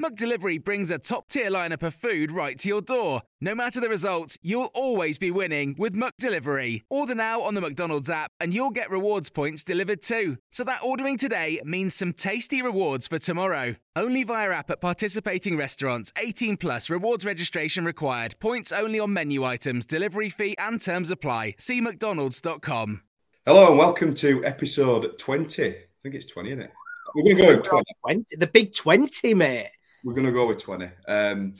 McDelivery brings a top tier lineup of food right to your door. No matter the result, you'll always be winning with McDelivery. Order now on the McDonald's app and you'll get rewards points delivered too. So that ordering today means some tasty rewards for tomorrow. Only via app at participating restaurants. 18 plus rewards registration required. Points only on menu items, delivery fee and terms apply. See McDonald's.com. Hello and welcome to episode 20. I think it's 20, isn't it? We're going to go 20. 20. The big 20, mate. We're going to go with 20. Um,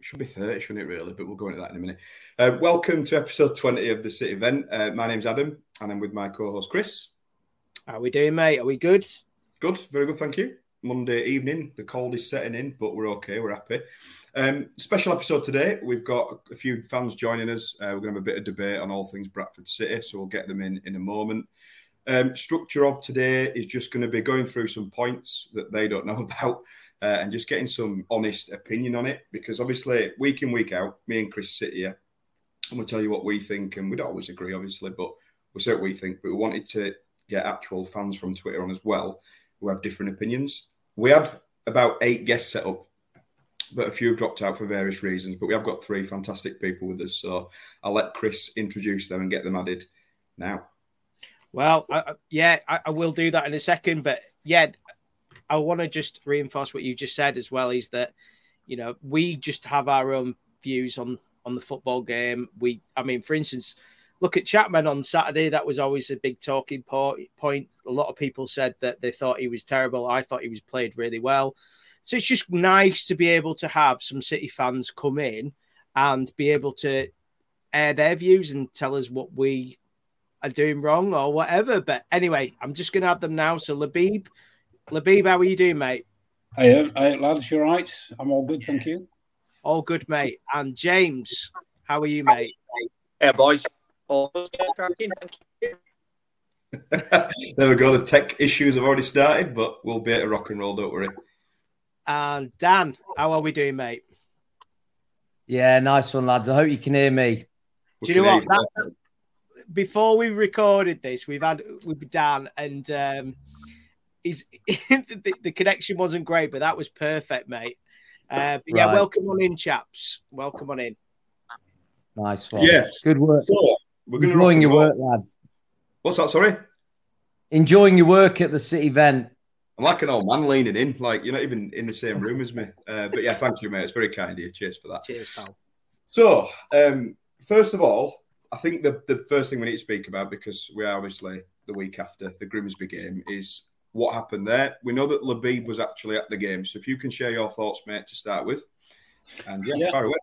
should be 30, shouldn't it, really? But we'll go into that in a minute. Uh, welcome to episode 20 of the City Vent. Uh, my name's Adam, and I'm with my co host, Chris. How are we doing, mate? Are we good? Good, very good, thank you. Monday evening, the cold is setting in, but we're okay, we're happy. Um, special episode today. We've got a few fans joining us. Uh, we're going to have a bit of debate on all things Bradford City, so we'll get them in in a moment. Um, structure of today is just going to be going through some points that they don't know about uh, and just getting some honest opinion on it. Because obviously, week in, week out, me and Chris sit here and we'll tell you what we think. And we don't always agree, obviously, but we'll say what we think. But we wanted to get actual fans from Twitter on as well who have different opinions. We had about eight guests set up, but a few have dropped out for various reasons. But we have got three fantastic people with us. So I'll let Chris introduce them and get them added now. Well, I, yeah, I, I will do that in a second. But yeah, I want to just reinforce what you just said as well is that, you know, we just have our own views on on the football game. We, I mean, for instance, look at Chapman on Saturday. That was always a big talking point. A lot of people said that they thought he was terrible. I thought he was played really well. So it's just nice to be able to have some City fans come in and be able to air their views and tell us what we are doing wrong or whatever. But anyway, I'm just going to have them now. So Labib, Labib, how are you doing, mate? Hey, hey lads, you're right? I'm all good, thank you. All good, mate. And James, how are you, mate? Hey, boys. All good. there we go. The tech issues have already started, but we'll be at a rock and roll, don't worry. And Dan, how are we doing, mate? Yeah, nice one, lads. I hope you can hear me. Do you know what? That, before we recorded this, we've had with Dan, and um, he's the, the, connection wasn't great, but that was perfect, mate. Uh, but yeah, right. welcome on in, chaps. Welcome on in. Nice one. Yes, good work. So, we're going enjoying your work, lads. What's that? Sorry. Enjoying your work at the City Vent. I'm like an old man leaning in, like you're not even in the same room as me. Uh, but yeah, thank you, mate. It's very kind of you. Cheers for that. Cheers, pal. So, um, first of all, I think the, the first thing we need to speak about, because we are obviously the week after the Grimsby game, is what happened there. We know that Labib was actually at the game. So if you can share your thoughts, mate, to start with. And yeah, yeah. away.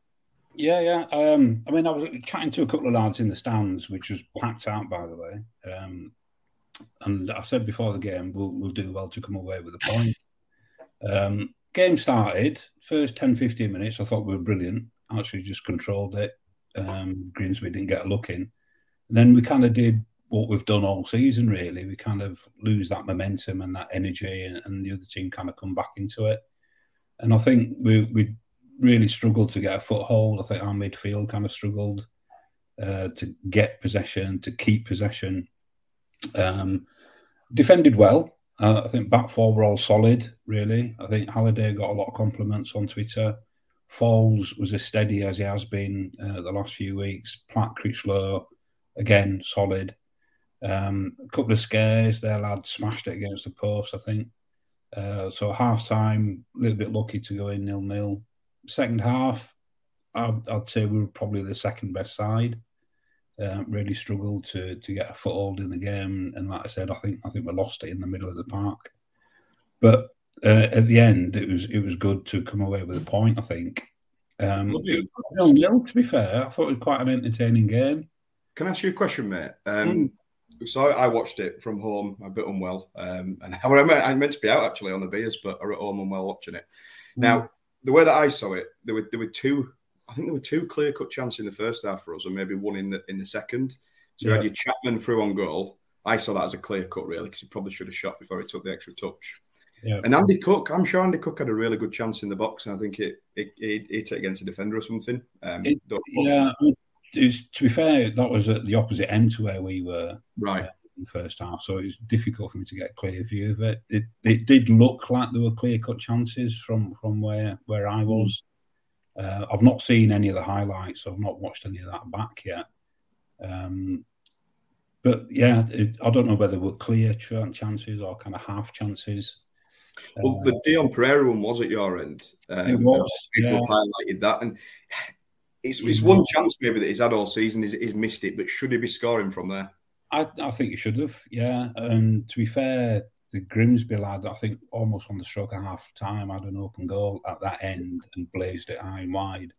Yeah, yeah. Um, I mean, I was chatting to a couple of lads in the stands, which was packed out, by the way. Um, and I said before the game, we'll, we'll do well to come away with a point. Um, game started, first 10, 15 minutes, I thought we were brilliant. Actually, just controlled it. Um, Grimsby didn't get a look in. And then we kind of did what we've done all season, really. We kind of lose that momentum and that energy, and, and the other team kind of come back into it. And I think we, we really struggled to get a foothold. I think our midfield kind of struggled uh, to get possession, to keep possession. Um, defended well. Uh, I think back four were all solid, really. I think Halliday got a lot of compliments on Twitter. Foulds was as steady as he has been uh, the last few weeks. Platt Critchlow, again, solid. Um, a couple of scares their lad smashed it against the post, I think. Uh, so half time, a little bit lucky to go in nil nil. Second half, I'd, I'd, say we were probably the second best side. Um, really struggled to to get a foothold in the game, and like I said, I think I think we lost it in the middle of the park. But uh, at the end, it was it was good to come away with a point. I think. Um, was nil, to be fair, I thought it was quite an entertaining game. Can I ask you a question, mate? Um, mm. So I watched it from home, a bit unwell, um, and I meant, I meant to be out actually on the beers, but I was at home unwell watching it. Mm. Now, the way that I saw it, there were there were two. I think there were two clear cut chances in the first half for us, and maybe one in the in the second. So yeah. you had your Chapman through on goal. I saw that as a clear cut, really, because he probably should have shot before he took the extra touch. Yeah. And Andy Cook, I'm sure Andy Cook had a really good chance in the box, and I think it it, it, it against a defender or something. Um, it, yeah, was, to be fair, that was at the opposite end to where we were. Right. Uh, in the first half, so it was difficult for me to get a clear view of it. It, it did look like there were clear cut chances from from where where I was. Uh, I've not seen any of the highlights. I've not watched any of that back yet. Um, but yeah, it, I don't know whether there were clear chances or kind of half chances. Well, uh, the Dion Pereira one was at your end. Um, it was. People yeah. highlighted that, and it's, it's one chance maybe that he's had all season. He's, he's missed it, but should he be scoring from there? I, I think he should have. Yeah, and to be fair, the Grimsby lad, I think almost on the stroke of half time, had an open goal at that end and blazed it high and wide.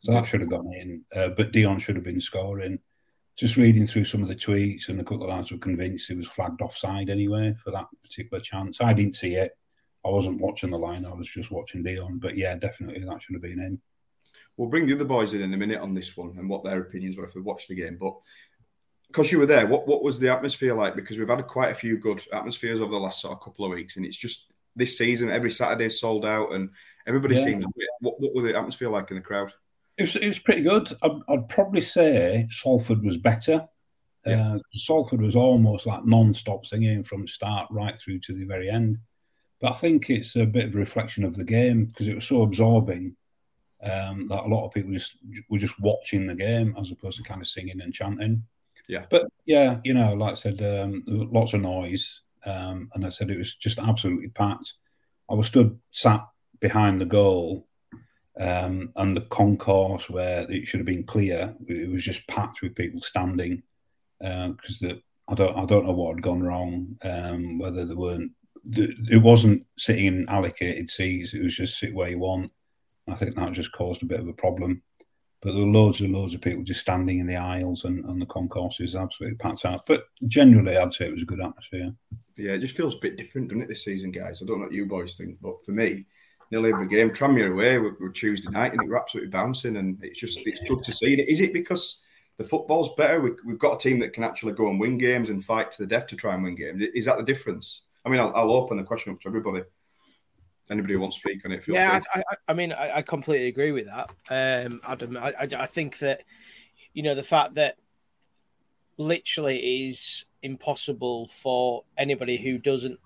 So that should have gone in. Uh, but Dion should have been scoring just reading through some of the tweets, and a couple of lads were convinced he was flagged offside anyway for that particular chance. I didn't see it. I wasn't watching the line. I was just watching Dion. But yeah, definitely that should have been in. We'll bring the other boys in in a minute on this one and what their opinions were if they watched the game. But because you were there, what, what was the atmosphere like? Because we've had quite a few good atmospheres over the last sort of couple of weeks, and it's just this season every Saturday sold out, and everybody yeah. seems. What, what was the atmosphere like in the crowd? It was, it was pretty good. I'd, I'd probably say Salford was better. Yeah. Uh, Salford was almost like non-stop singing from start right through to the very end. But I think it's a bit of a reflection of the game because it was so absorbing um, that a lot of people just were just watching the game as opposed to kind of singing and chanting. Yeah. But yeah, you know, like I said, um, lots of noise, um, and I said it was just absolutely packed. I was stood sat behind the goal um, and the concourse where it should have been clear, it was just packed with people standing because uh, I don't I don't know what had gone wrong. Um, whether there weren't, it wasn't sitting in allocated seats. It was just sit where you want. I think that just caused a bit of a problem. But there were loads and loads of people just standing in the aisles and, and the concourses absolutely packed out. But generally, I'd say it was a good atmosphere. Yeah, it just feels a bit different, doesn't it, this season, guys? I don't know what you boys think, but for me, nearly every game. Tranmere away were, were Tuesday night, and were absolutely bouncing. And it's just it's good to see. Is it because the football's better? We, have got a team that can actually go and win games and fight to the death to try and win games. Is that the difference? I mean, I'll, I'll open the question up to everybody. Anybody who wants to speak on it? yeah, I, I, I, mean, I, I, completely agree with that, um, Adam. I, I think that you know the fact that literally is impossible for anybody who doesn't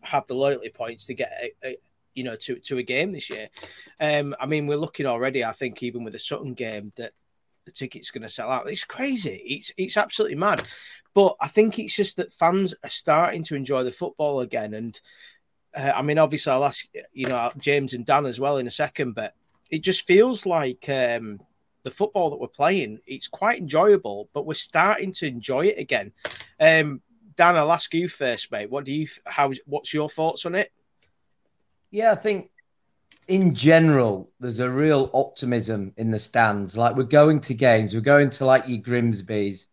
have the loyalty points to get a, a, you know, to to a game this year. Um, I mean, we're looking already. I think even with the Sutton game that the ticket's going to sell out. It's crazy. It's it's absolutely mad. But I think it's just that fans are starting to enjoy the football again. And uh, I mean, obviously, I'll ask you know James and Dan as well in a second. But it just feels like um, the football that we're playing. It's quite enjoyable, but we're starting to enjoy it again. Um, Dan, I'll ask you first, mate. What do you? How? What's your thoughts on it? Yeah, I think in general, there's a real optimism in the stands. Like we're going to games, we're going to like you Grimsby's,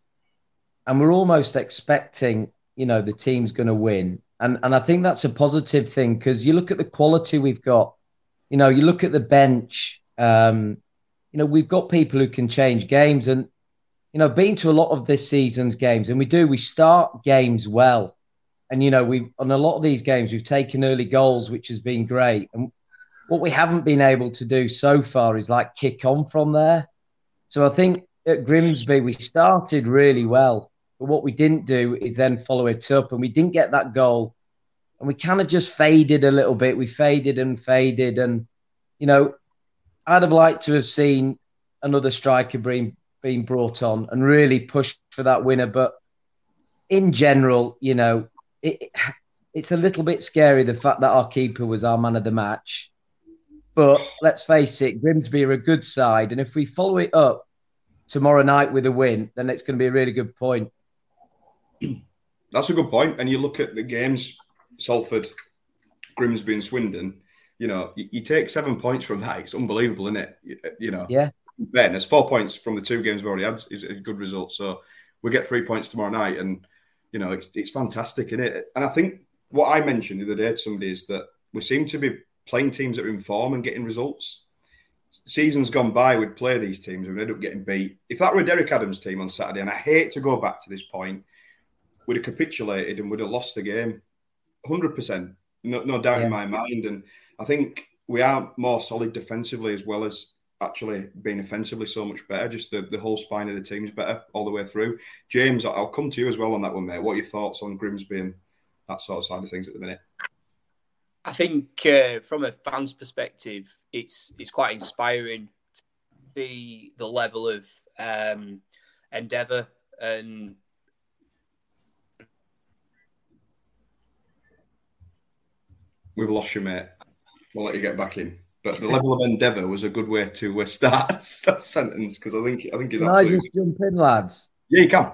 and we're almost expecting, you know, the team's going to win. And and I think that's a positive thing because you look at the quality we've got. You know, you look at the bench. Um, you know, we've got people who can change games, and you know, been to a lot of this season's games, and we do. We start games well and you know, we on a lot of these games we've taken early goals, which has been great. And what we haven't been able to do so far is like kick on from there. So I think at Grimsby we started really well, but what we didn't do is then follow it up, and we didn't get that goal, and we kind of just faded a little bit. We faded and faded, and you know, I'd have liked to have seen another striker being being brought on and really pushed for that winner, but in general, you know, it, it's a little bit scary the fact that our keeper was our man of the match. But let's face it, Grimsby are a good side, and if we follow it up tomorrow night with a win, then it's going to be a really good point. That's a good point. And you look at the games, Salford, Grimsby, and Swindon. You know, you, you take seven points from that. It's unbelievable, isn't it? You, you know, Yeah. fairness, four points from the two games we've already had is a good result. So we get three points tomorrow night, and you know it's it's fantastic, isn't it? And I think what I mentioned the other day to somebody is that we seem to be playing teams that are in form and getting results. Seasons gone by, we'd play these teams and we'd end up getting beat. If that were a Derek Adams team on Saturday, and I hate to go back to this point, we'd have capitulated and we'd have lost the game, hundred percent, no, no doubt Yeah. in my mind. And I think we are more solid defensively as well as actually being offensively so much better. Just the, the whole spine of the team's better all the way through. James, I'll come to you as well on that one, mate. What are your thoughts on Grimsby and that sort of side of things at the minute? I think uh, from a fan's perspective, it's it's quite inspiring to see the level of um, endeavour and We've lost you, mate. We'll let you get back in. But the level of endeavour was a good way to uh, start that sentence because I think I think he's Can I just jump in, lads? Yeah, you can.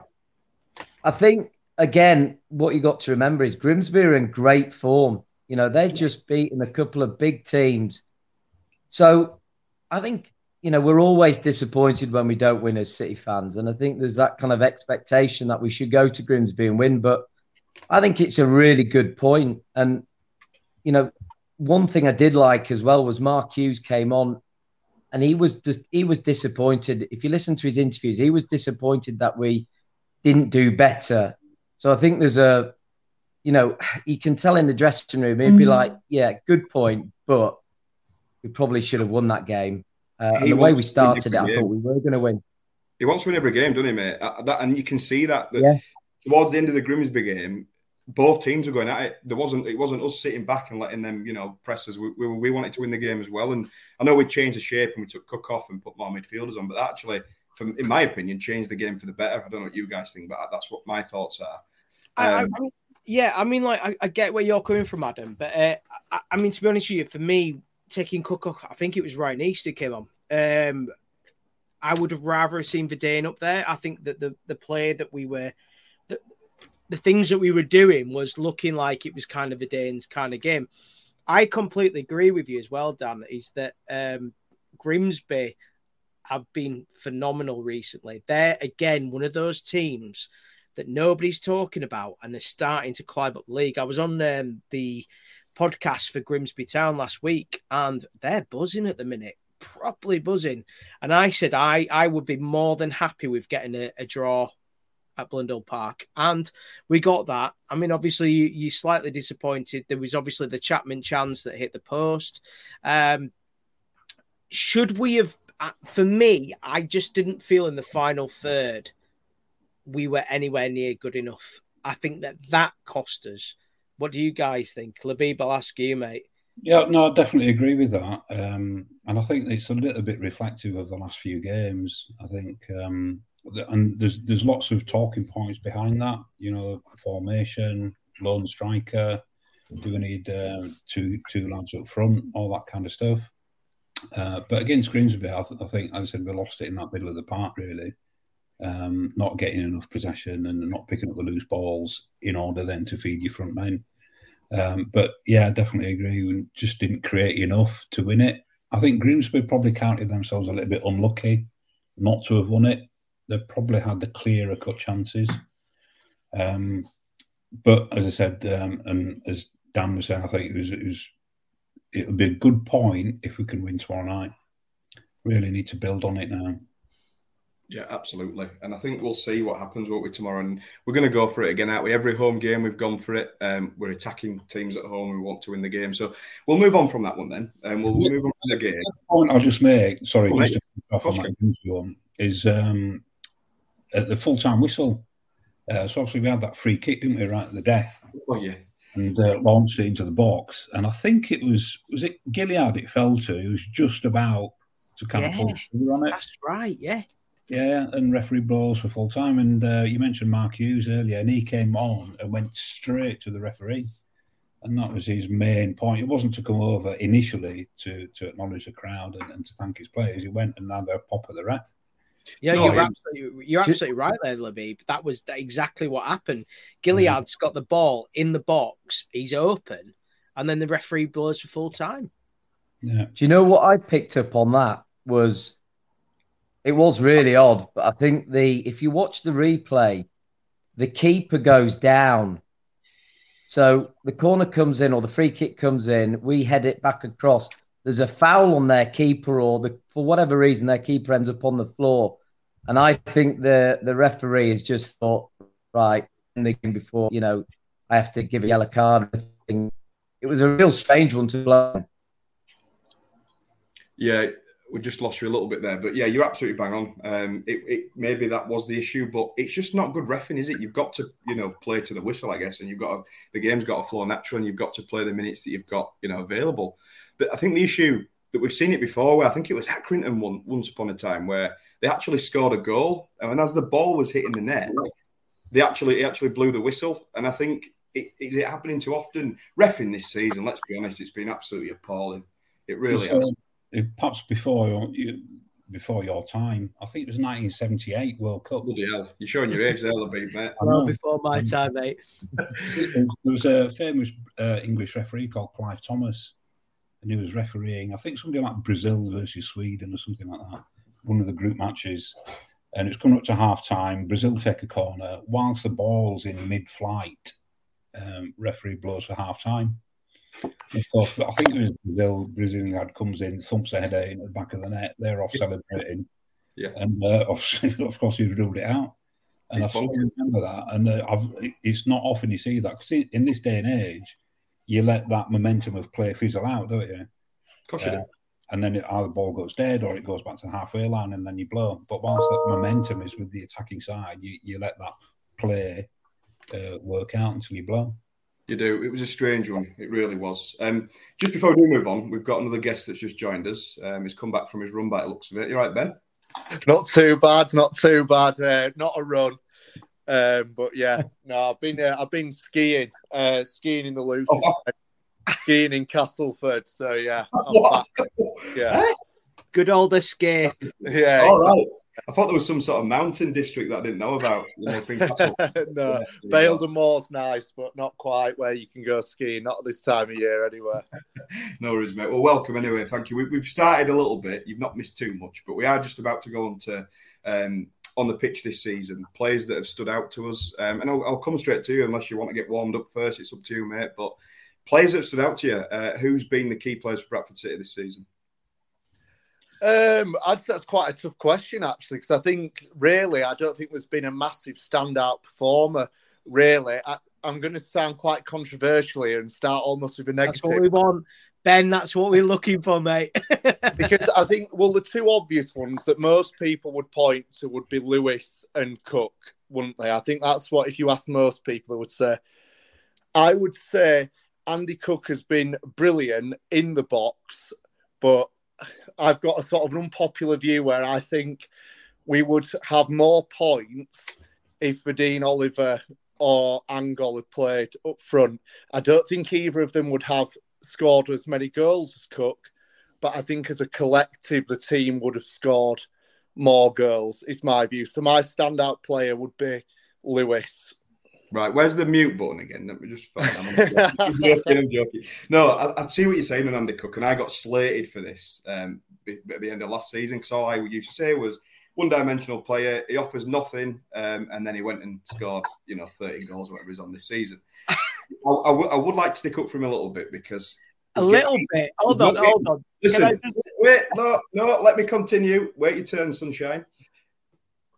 I think again, what you got to remember is Grimsby are in great form. You know, they've just beaten a couple of big teams. So I think, you know, we're always disappointed when we don't win as City fans. And I think there's that kind of expectation that we should go to Grimsby and win. But I think it's a really good point. And, you know, one thing I did like as well was Mark Hughes came on and he was just, he was disappointed. If you listen to his interviews, he was disappointed that we didn't do better. So I think there's a, you know, you can tell in the dressing room, he'd be like, yeah, good point, but we probably should have won that game. Uh, and the way we wants to win started it, every I thought we were going to win. He wants to win every game, doesn't he, mate? Uh, that, and you can see that, that Yeah. towards the end of the Grimsby game, both teams were going at it. There wasn't it wasn't us sitting back and letting them, you know, press us. We, we, we wanted to win the game as well. And I know we changed the shape and we took Cook off and put more midfielders on, but actually, from in my opinion, changed the game for the better. I don't know what you guys think, but that's what my thoughts are. I, I, Um, I mean, yeah, I mean, like, I, I get where you're coming from, Adam, but uh, I, I mean, to be honest with you, for me, taking Cook off, I think it was Ryan East who came on. Um, I would have rather have seen Vadaine up there. I think that the the play that we were, the things that we were doing was looking like it was kind of Vadaine's kind of game. I completely agree with you as well, Dan. Is that um, Grimsby have been phenomenal recently. They're again one of those teams that nobody's talking about, and they're starting to climb up the league. I was on um, the podcast for Grimsby Town last week, and they're buzzing at the minute, properly buzzing. And I said I I would be more than happy with getting a, a draw at Blundell Park, and we got that. I mean, obviously you, you're slightly disappointed. There was obviously the Chapman chance that hit the post. Um, should we have? uh, For me, I just didn't feel in the final third we were anywhere near good enough. I think that that cost us. What do you guys think? Labib, I'll ask you, mate. Yeah, no, I definitely agree with that. Um, and I think it's a little bit reflective of the last few games. I think, um, and there's there's lots of talking points behind that. You know, formation, lone striker. Do we need um, two two lads up front? All that kind of stuff. Uh, but against Grimsby, I, th- I think, as I said, we lost it in that middle of the park. Really, um, not getting enough possession and not picking up the loose balls in order then to feed your front men. Um, but yeah, I definitely agree. We just didn't create enough to win it. I think Grimsby probably counted themselves a little bit unlucky not to have won it. They probably had the clearer cut chances. Um, but as I said, um, and as Dan was saying, I think it was it was it'll be a good point if we can win tomorrow night. Really need to build on it now. Yeah, absolutely. And I think we'll see what happens, won't we, tomorrow? And we're going to go for it again, aren't we? Every home game, we've gone for it. Um, we're attacking teams at home. We want to win the game. So we'll move on from that one then. Um, we'll, we'll move on from the game. point I'll just make, sorry, just to off on Oscar. that one, is um, at the full time whistle. Uh, so obviously we had that free kick, didn't we, right at the death, Oh, yeah. and uh, launched it into the box. And I think it was was it Gilliead it fell to. It was just about to kind of Yeah. pull the on it. That's right, yeah. Yeah, and referee blows for full time. And uh, you mentioned Mark Hughes earlier, and he came on and went straight to the referee. And that was his main point. It wasn't to come over initially to, to acknowledge the crowd and, and to thank his players. He went and had a pop at the ref. Yeah, No, you're it- absolutely you're absolutely right there, Labib. That was exactly what happened. Mm-hmm. Gilliead's got the ball in the box, he's open, and then the referee blows for full time. Yeah. Do you know what I picked up on that was it was really odd, but I think the if you watch the replay, the keeper goes down. So the corner comes in or the free kick comes in, we head it back across. There's a foul on their keeper, or the, for whatever reason, their keeper ends up on the floor. And I think the the referee has just thought, right, in the game before, you know, I have to give a yellow card. It was a real strange one to blow. Yeah, we just lost you a little bit there, but yeah, you're absolutely bang on. Um, it, it maybe that was the issue, but it's just not good refing, is it? You've got to, you know, play to the whistle, I guess, and you've got to, the game's got to flow natural, and you've got to play the minutes that you've got, you know, available. But I think the issue that we've seen it before, where I think it was Accrington once upon a time, where they actually scored a goal, and as the ball was hitting the net, they actually it actually blew the whistle, and I think. It, is it happening too often? Refing this season, let's be honest, it's been absolutely appalling. It really So, has. it- perhaps before your, you, before your time, I think it was 1978 World Cup. Bloody hell. You're showing your age there, Labib, mate. Well, before my time, mate. There was a famous uh, English referee called Clive Thomas, and he was refereeing, I think, something like Brazil versus Sweden or something like that, one of the group matches. And it's coming up to half time. Brazil take a corner. Whilst the ball's in mid flight, um, referee blows for half time. Of course, I think it was Brazil. Brazilian lad comes in, thumps a header in the back of the net. They're off celebrating. Yeah. And uh, of, course, he's ruled it out. And It's I remember that. And uh, I've, it's not often you see that because in this day and age, you let that momentum of play fizzle out, don't you? Of course you Uh, do. And then it, either the ball goes dead or it goes back to the halfway line and then you blow. But whilst that momentum is with the attacking side, you, you let that play uh, work out until you blow. You do. It was a strange one. It really was. Um, just before we do move on, we've got another guest that's just joined us. Um, he's come back from his run by the looks of it. You right, Ben? Not too bad, not too bad. Uh, not a run, um, but yeah, no, I've been uh, I've been skiing, uh, skiing in the Lucy, skiing in Castleford. So yeah, I'm back. Yeah, Good old Xscape. yeah. All right. I thought there was some sort of mountain district that I didn't know about. You know, Queen no, Yeah, Baildon Moor's nice, but not quite where you can go skiing. Not this time of year, anyway. No worries, mate. Well, welcome anyway. Thank you. We, we've started a little bit. You've not missed too much, but we are just about to go on to um, on the pitch this season. Players that have stood out to us, um, and I'll, I'll come straight to you unless you want to get warmed up first. It's up to you, mate. But players that have stood out to you, uh, who's been the key players for Bradford City this season? Um, I'd say that's quite a tough question actually, because I think really I don't think there's been a massive standout performer. Really, I, I'm going to sound quite controversial here and start almost with a That's what negative we want. Ben, that's what we're looking for, mate. because I think well the two obvious ones that most people would point to would be Lewis and Cook, wouldn't they? I think that's what if you ask most people, they would say. I would say Andy Cook has been brilliant in the box, but I've got a sort of an unpopular view where I think we would have more points if Vadaine Oliver or Angol had played up front. I don't think either of them would have scored as many goals as Cook, but I think as a collective, the team would have scored more goals, is my view. So my standout player would be Lewis. Right, where's the mute button again? Let me just find that. I'm joking, I'm joking. No, I, I see what you're saying Andy Cook, and I got slated for this um, at the end of last season because all I used to say was one-dimensional player. He offers nothing, um, and then he went and scored, you know, 30 goals, whatever he's on this season. I, I, w- I would like to stick up for him a little bit because a little bit. Hold on, hold on. Listen, just- wait, no, no, let me continue. Wait your turn, sunshine.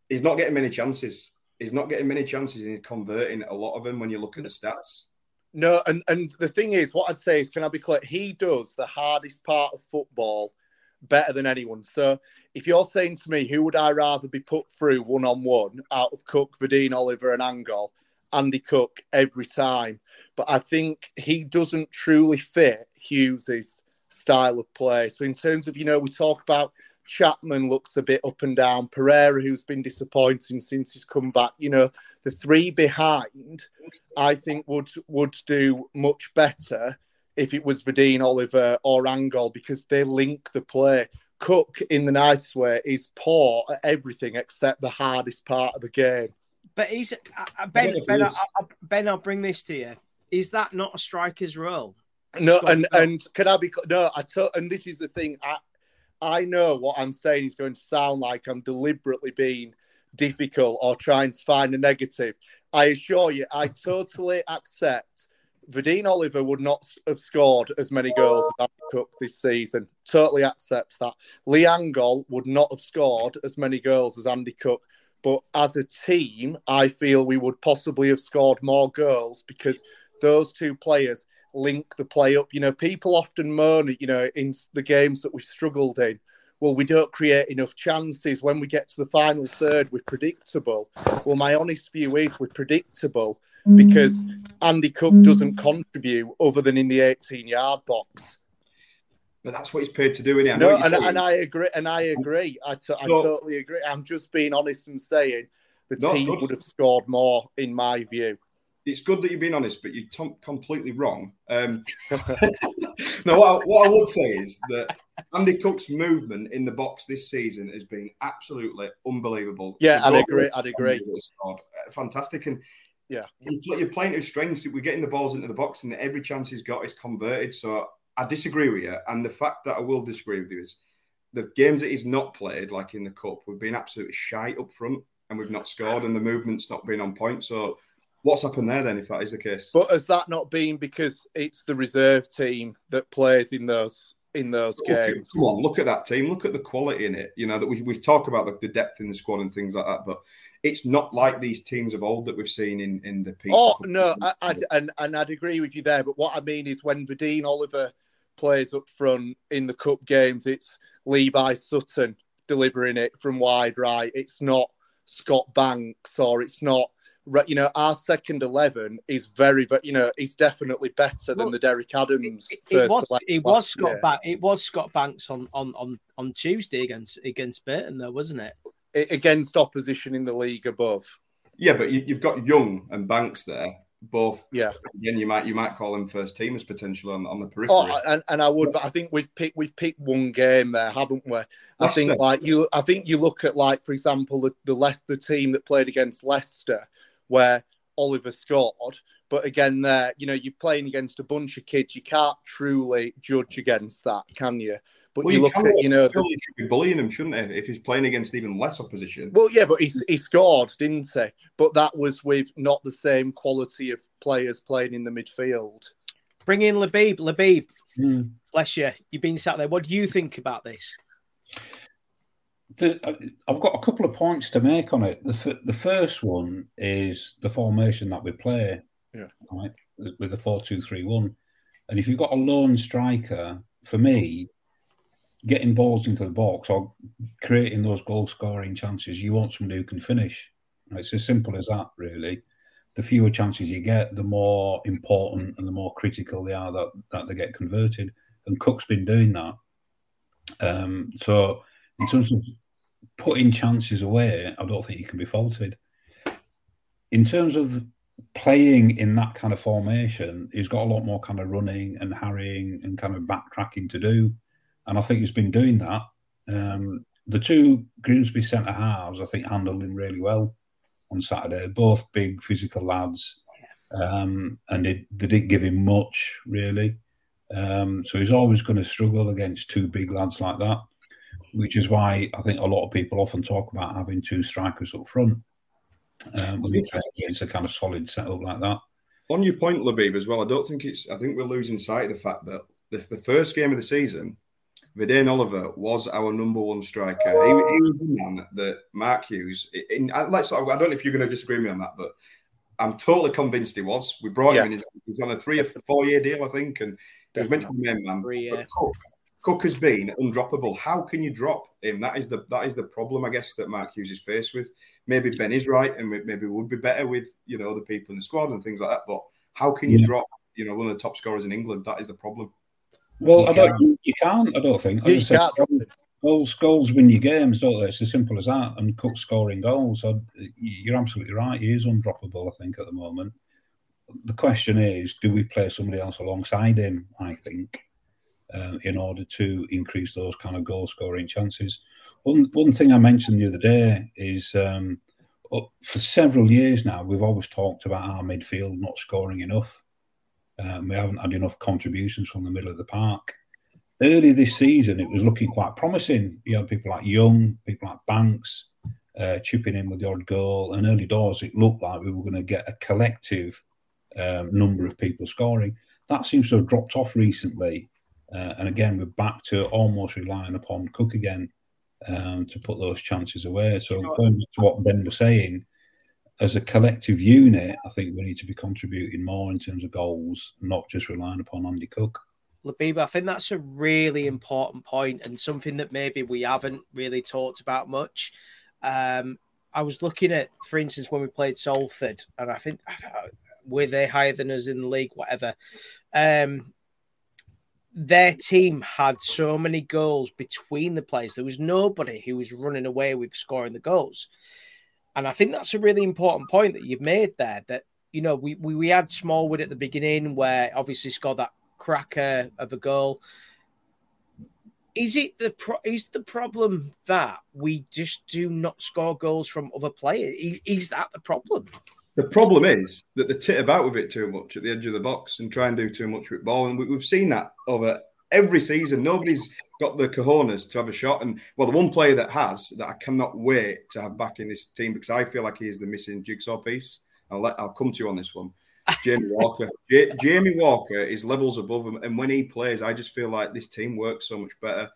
He's not getting many chances. He's not getting many chances, and he's converting a lot of them when you look at the stats. No, and, and the thing is, what I'd say is, can I be clear? He does the hardest part of football better than anyone. So if you're saying to me, who would I rather be put through one on one out of Cook, Vadaine, Oliver, and Angol, Andy Cook every time. But I think he doesn't truly fit Hughes's style of play. So in terms of, you know, we talk about Chapman looks a bit up and down, Pereira, who's been disappointing since he's come back, you know, the three behind, I think would would do much better if it was Vadaine, Oliver, or Angol because they link the play. Cook, in the nice way, is poor at everything except the hardest part of the game. But he's uh, Ben. Ben, I, I, ben, I'll bring this to you. Is that not a striker's role? No, and and can I be no? I to, and this is the thing. I I know what I'm saying is going to sound like I'm deliberately being difficult or trying to find a negative. I assure you, I totally accept. Vadaine Oliver would not have scored as many goals as Andy Cook this season. Totally accept that. Lee would not have scored as many goals as Andy Cook. But as a team, I feel we would possibly have scored more goals because those two players link the play up. You know, people often moan, you know, in the games that we've struggled in, well, we don't create enough chances. When we get to the final third, we're predictable. Well, my honest view is we're predictable mm. because Andy Cook doesn't contribute other than in the 18 yard box. But that's what he's paid to do, isn't No, and, and, I agree. And I agree. I, t- so, I totally agree. I'm just being honest and saying the team would have scored more, in my view it's good that you're being honest, but you're t- completely wrong. Um, no, what I, what I would say is that Andy Cook's movement in the box this season has been absolutely unbelievable. Yeah, I'd agree. I'd agree. Uh, fantastic, and yeah, you're playing to strengths. We're getting the balls into the box, and every chance he's got is converted. So I disagree with you, and the fact that I will disagree with you is the games that he's not played, like in the cup, we've been absolutely shy up front, and we've not scored, and the movement's not been on point. So What's happened there then, if that is the case? But has that not been because it's the reserve team that plays in those in those games? Come on, look at that team. Look at the quality in it. You know that we, we talk about the, the depth in the squad and things like that, but it's not like these teams of old that we've seen in in the piece. Oh no, I, I'd, and and I'd agree with you there. But what I mean is when Vadaine Oliver plays up front in the cup games, it's Levi Sutton delivering it from wide right. It's not Scott Banks or it's not you know, our second eleven is very, very, you know, is definitely better than the Derek Adams. It, it was, it was Scott Banks. It was Scott Banks on on on on Tuesday against against Burton, though, wasn't it? it against opposition in the league above. Yeah, but you, have got Young and Banks there. Both, yeah. Again, you might you might call them first teamers potential on, on the periphery. Oh, and, and I would, but I think we've picked we've picked one game there, haven't we? I Leicester. think like you, I think you look at like for example the the left the team that played against Leicester where Oliver scored. But again, there, you know, you're playing against a bunch of kids. You can't truly judge against that, can you? But well, you, you look at, you know, the, should be bullying him, shouldn't he? If he's playing against even less opposition. Well, yeah, but he, he scored, didn't he? But that was with not the same quality of players playing in the midfield. Bring in Labib. Labib, mm. bless you. You've been sat there. What do you think about this? The, uh, I've got a couple of points to make on it. The, the first one is the formation that we play, yeah, right, with the four-two-three-one. And if you've got a lone striker, for me, getting balls into the box or creating those goal-scoring chances, you want somebody who can finish. It's as simple as that, really. The fewer chances you get, the more important and the more critical they are that, that they get converted. And Cook's been doing that. Um, so, in terms of putting chances away, I don't think he can be faulted. In terms of playing in that kind of formation, he's got a lot more kind of running and harrying and kind of backtracking to do. And I think he's been doing that. Um, the two Grimsby centre halves, I think, handled him really well on Saturday. Both big physical lads. Um, and it, they didn't give him much, really. Um, so he's always going to struggle against two big lads like that which is why I think a lot of people often talk about having two strikers up front. Um, against a kind of solid setup like that. On your point, Labib, as well, I don't think it's. I think we're losing sight of the fact that the, the first game of the season, Vadaine Oliver was our number one striker. He, he was the man that Mark Hughes. In, let's. I don't know if you're going to disagree with me on that, but I'm totally convinced he was. We brought yeah. him in. His, he was on a three or four year deal, I think, and he was meant to be the main man. Three, yeah. Cook, Cook has been undroppable. How can you drop him? That is the that is the problem, I guess, that Mark Hughes is faced with. Maybe Ben is right, and maybe would be better with you know the people in the squad and things like that. But how can you yeah. drop you know one of the top scorers in England? That is the problem. Well, you I don't. Can't. You can't. I don't think. You can't. Goals, goals win your games, don't they? It's as simple as that. And Cook scoring goals. So you're absolutely right. He is undroppable. I think at the moment. The question is, do we play somebody else alongside him? I think. Uh, in order to increase those kind of goal scoring chances. One one thing I mentioned the other day is um, for several years now we've always talked about our midfield not scoring enough. Um, we haven't had enough contributions from the middle of the park. Early this season, it was looking quite promising. You had people like Young, people like Banks, uh, chipping in with the odd goal. And early doors, it looked like we were going to get a collective um, number of people scoring. That seems to have dropped off recently. Uh, and again, we're back to almost relying upon Cook again um, to put those chances away. So going back to what Ben was saying, as a collective unit, I think we need to be contributing more in terms of goals, not just relying upon Andy Cook. Labiba, I think that's a really important point and something that maybe we haven't really talked about much. Um, I was looking at, for instance, when we played Salford, and I think were they higher than us in the league, whatever. Um, their team had so many goals between the players. There was nobody who was running away with scoring the goals. And I think that's a really important point that you've made there. That, you know, we, we, we had Smallwood at the beginning where obviously scored that cracker of a goal. Is it the pro- is the problem that we just do not score goals from other players? Is, is that the problem? The problem is that they tit about with it too much at the edge of the box and try and do too much with ball. And we, have seen that over every season. Nobody's got the cojones to have a shot. And well, the one player that has that I cannot wait to have back in this team because I feel like he is the missing jigsaw piece. I'll let I'll come to you on this one. Jamie Walker. J- Jamie Walker is levels above him, and when he plays, I just feel like this team works so much better.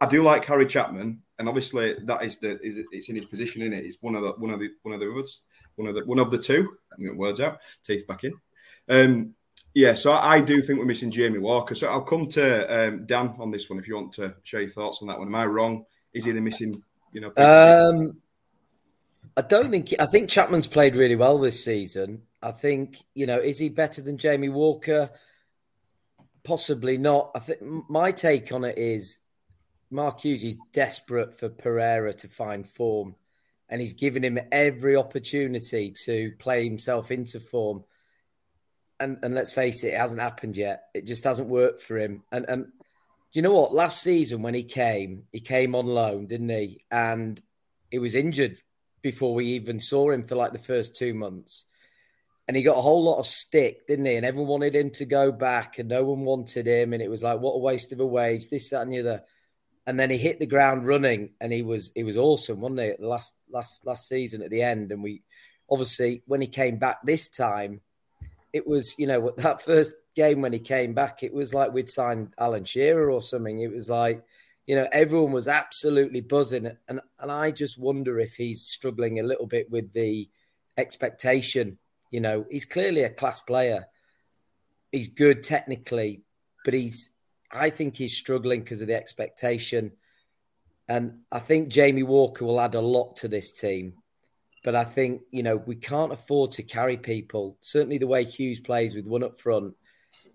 I do like Harry Chapman, and obviously that is the is it's in his position in it. It's one of the one of the one of the others one of the one of the two. Words out, teeth back in. Um, yeah, so I, I, do think we're missing Jamie Walker. So I'll come to um, Dan on this one if you want to share your thoughts on that one. Am I wrong? Is he the missing? You know. Um, I don't think. I think Chapman's played really well this season. I think you know, is he better than Jamie Walker? Possibly not. I think my take on it is Mark Hughes is desperate for Pereira to find form and he's given him every opportunity to play himself into form. And and let's face it, it hasn't happened yet. It just hasn't worked for him. And and do you know what? Last season when he came, he came on loan, didn't he? And he was injured before we even saw him for like the first two months. And he got a whole lot of stick, didn't he? And everyone wanted him to go back, and no one wanted him. And it was like, what a waste of a wage, this, that, and the other and then he hit the ground running, and he was he was awesome, wasn't he? The last last last season at the end, and we obviously when he came back this time, it was you know that first game when he came back, it was like we'd signed Alan Shearer or something. It was like you know everyone was absolutely buzzing, and and I just wonder if he's struggling a little bit with the expectation. You know, he's clearly a class player. He's good technically, but he's I think he's struggling because of the expectation. And I think Jamie Walker will add a lot to this team. But I think, you know, we can't afford to carry people, certainly the way Hughes plays with one up front.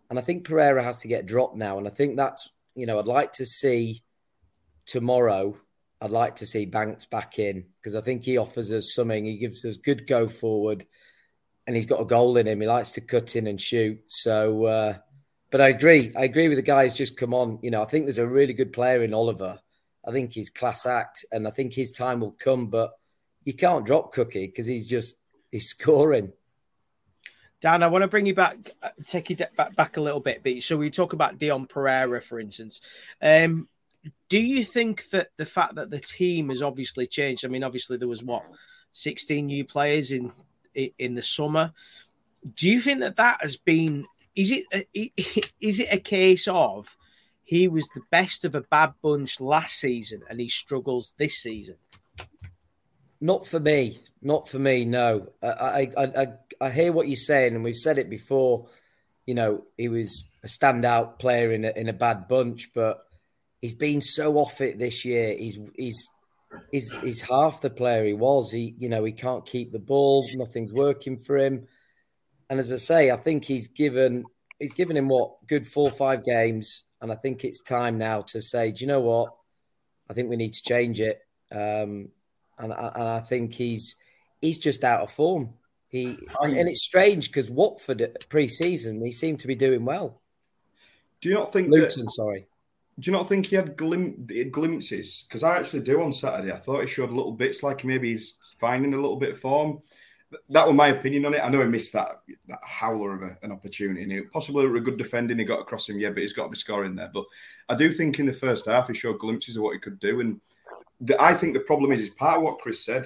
And I think Pereira has to get dropped now. And I think that's, you know, I'd like to see tomorrow, I'd like to see Banks back in because I think he offers us something. He gives us good go forward and he's got a goal in him. He likes to cut in and shoot. So, uh, but I agree. I agree with the guys just come on. You know, I think there's a really good player in Oliver. I think he's class act, and I think his time will come. But you can't drop Cookie because he's just he's scoring. Dan, I want to bring you back, uh, take you back, back a little bit. But so we talk about Dion Pereira, for instance. Um, do you think that the fact that the team has obviously changed? I mean, obviously there was what sixteen new players in in the summer. Do you think that that has been is it a, it a case of he was the best of a bad bunch last season and he struggles this season? Not for me. Not for me. No. I, I I I hear what you're saying, and we've said it before. You know, he was a standout player in a, in a bad bunch, but he's been so off it this year. He's he's he's he's half the player he was. He you know he can't keep the ball. Nothing's working for him. And as I say, I think he's given he's given him what good four or five games, and I think it's time now to say, do you know what? I think we need to change it. Um, and, and I think he's he's just out of form. He and, and it's strange because Watford pre-season he seemed to be doing well. Do you not think Luton? That, sorry. do you not think he had glim- glimpses? Because I actually do on Saturday. I thought he showed little bits, like maybe he's finding a little bit of form. That was my opinion on it. I know he missed that that howler of a, an opportunity. And it, possibly a good defending, he got across him, yeah, but he's got to be scoring there. But I do think in the first half he showed glimpses of what he could do. And the, I think the problem is, is part of what Chris said.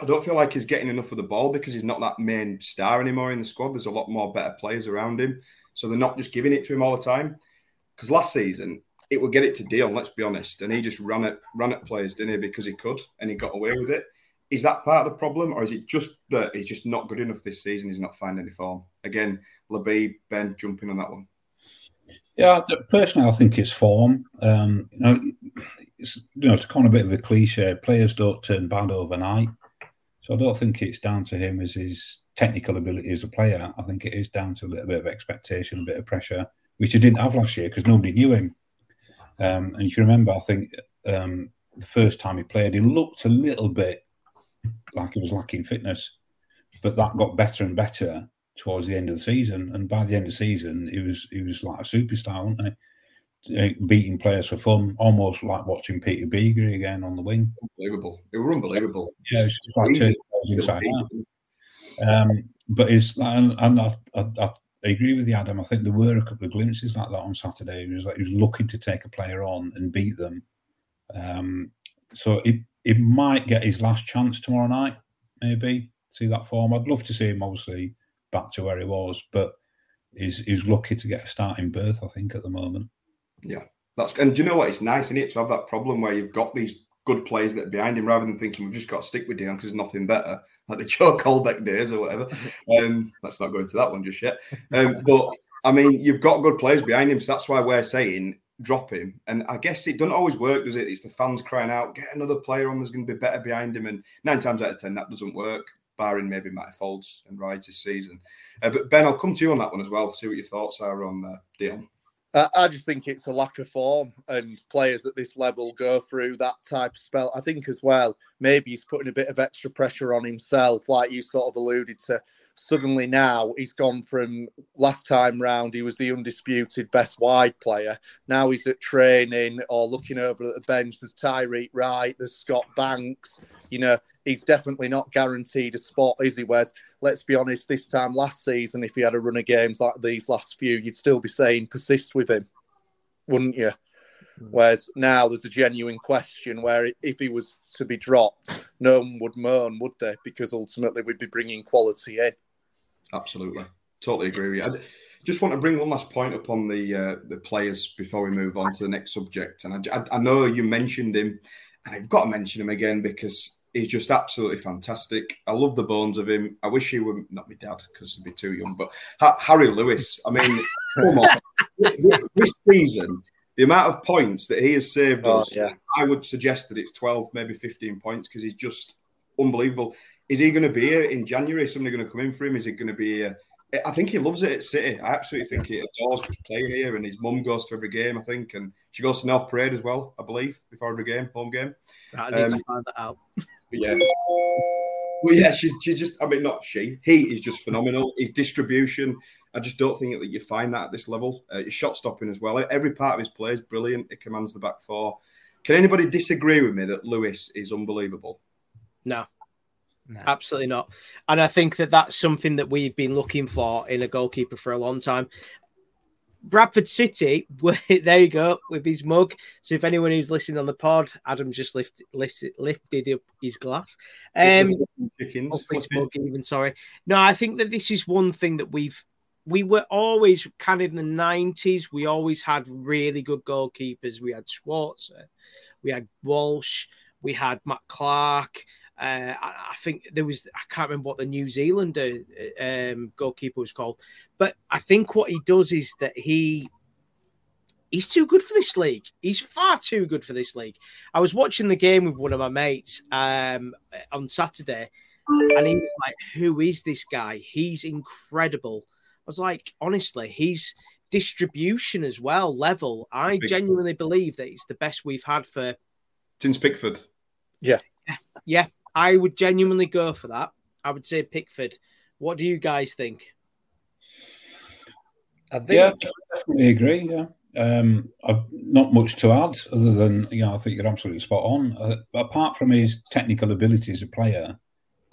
I don't feel like he's getting enough of the ball because he's not that main star anymore in the squad. There's a lot more better players around him, so they're not just giving it to him all the time. Because last season it would get it to Dion, let's be honest. And he just ran it, ran at players, didn't he? Because he could, and he got away with it. Is that part of the problem, or is it just that he's just not good enough this season? He's not finding any form. Again, Labib, Ben, jumping on that one. Yeah, personally, I think it's form. Um, you know, it's, you know, to kind of a bit of a cliche, players don't turn bad overnight. So I don't think it's down to him as his technical ability as a player. I think it is down to a little bit of expectation, a bit of pressure, which he didn't have last year because nobody knew him. Um, and if you remember, I think um, the first time he played, he looked a little bit like he was lacking fitness, but that got better and better towards the end of the season. And by the end of the season, he was he was like a superstar, wasn't he? Uh, beating players for fun, almost like watching Peter Beagrie again on the wing. Unbelievable! It was unbelievable. Yeah, it's like inside. Um, but it's and, and I, I, I, I agree with you, Adam. I think there were a couple of glimpses like that on Saturday. He was like he was looking to take a player on and beat them. Um, so it it might get his last chance tomorrow night, maybe see that form. I'd love to see him obviously back to where he was, but he's he's lucky to get a starting berth. I think at the moment. Yeah, that's and do you know what? It's nice in it to have that problem where you've got these good players that are behind him rather than thinking we've just got to stick with Dion because there's nothing better, like the Joe Colbeck days or whatever. Um, let's not go into that one just yet. Um, but I mean, you've got good players behind him, so that's why we're saying drop him. And I guess it doesn't always work, does it? It's the fans crying out, get another player on, there's going to be better behind him. And nine times out of 10, that doesn't work, barring maybe Matt Foulds and Wright this season. Uh, but Ben, I'll come to you on that one as well, see what your thoughts are on uh, Dion. I just think it's a lack of form, and players at this level go through that type of spell. I think as well, maybe he's putting a bit of extra pressure on himself, like you sort of alluded to. Suddenly now he's gone from last time round, he was the undisputed best wide player. Now he's at training or looking over at the bench. There's Tyreik Wright, there's Scott Banks. You know, he's definitely not guaranteed a spot, is he? Whereas, let's be honest, this time last season, if he had a run of games like these last few, you'd still be saying persist with him, wouldn't you? Whereas now there's a genuine question where if he was to be dropped, no one would moan, would they? Because ultimately we'd be bringing quality in. Absolutely, totally agree with you. I just want to bring one last point upon the uh, the players before we move on to the next subject. And I, I know you mentioned him, and I've got to mention him again because he's just absolutely fantastic. I love the bones of him. I wish he were not my dad because he'd be too young. But ha- Harry Lewis, I mean, come on, this season, the amount of points that he has saved Oh, us, yeah. I would suggest that it's twelve, maybe fifteen points because he's just unbelievable. Is he going to be here in January? Is somebody going to come in for him? Is he going to be here? I think he loves it at City. I absolutely think he adores just playing here, and his mum goes to every game. I think, and she goes to North Parade as well. I believe before every game, home game. I need to Um, find that out. Yeah. Well, yeah, she's, she's just, I mean, not she, he is just phenomenal. His distribution, I just don't think that you find that at this level. Uh, his shot stopping as well. Every part of his play is brilliant. It commands the back four. Can anybody disagree with me that Lewis is unbelievable? No. Absolutely not. And I think that that's something that we've been looking for in a goalkeeper for a long time. Bradford City, there you go with his mug. So if anyone who's listening on the pod, Adam just lifted lifted, lifted up his glass. Um, Chickens, his mug even. Sorry. No, I think that this is one thing that we've we were always kind of in the nineties. We always had really good goalkeepers. We had Schwarzer, we had Walsh, we had Matt Clarke. Uh, I, think there was I can't remember what the New Zealander um, goalkeeper was called, but I think what he does is that he he's too good for this league. He's far too good for this league. I was watching the game with one of my mates um, on Saturday, and he was like, "Who is this guy? He's incredible." I was like, honestly, he's distribution as well, level. I Big- genuinely believe that it's the best we've had for. Since Pickford. Yeah. Yeah, I would genuinely go for that. I would say Pickford. What do you guys think? I think Yeah, definitely agree. Yeah, um, I've not much to add other than you know I think you're absolutely spot on. Uh, apart from his technical ability as a player,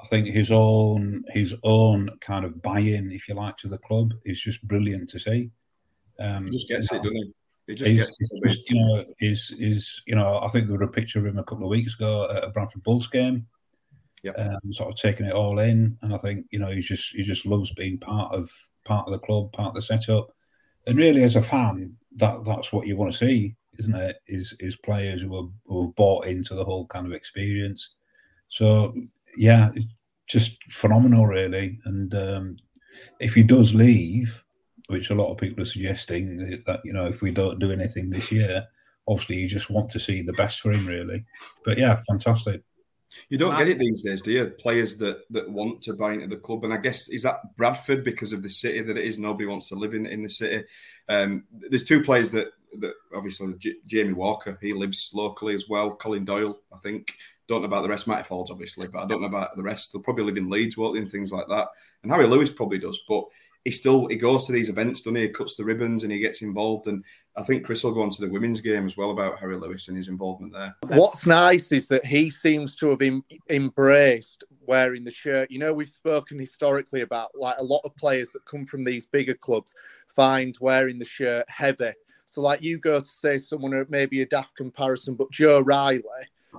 I think his own his own kind of buy-in, if you like, to the club is just brilliant to see. Um, he just gets it, doesn't he? He just gets it. you know, is is you know, I think there was a picture of him a couple of weeks ago at a Bradford Bulls game. Yeah, um, sort of taking it all in, and I think you know he just he just loves being part of part of the club, part of the setup, and really as a fan, that that's what you want to see, isn't it? Is is players who are who are bought into the whole kind of experience. So yeah, just phenomenal, really. And um, if he does leave, which a lot of people are suggesting that you know if we don't do anything this year, obviously you just want to see the best for him, really. But yeah, fantastic. You don't get it these days, do you? Players that that want to buy into the club, and I guess is that Bradford because of the city that it is. Nobody wants to live in in the city. Um, there's two players that that obviously J- Jamie Walker. He lives locally as well. Colin Doyle, I think. Don't know about the rest. Matty Foulds obviously, but I don't know about the rest. They'll probably live in Leeds, won't they, and things like that. And Harry Lewis probably does, but he still he goes to these events, doesn't he? He cuts the ribbons and he gets involved. And I think Chris will go on to the women's game as well about Harry Lewis and his involvement there. What's nice is that he seems to have em- embraced wearing the shirt. You know, we've spoken historically about like a lot of players that come from these bigger clubs find wearing the shirt heavy. So, like you go to say someone uh, maybe a daft comparison, but Joe Riley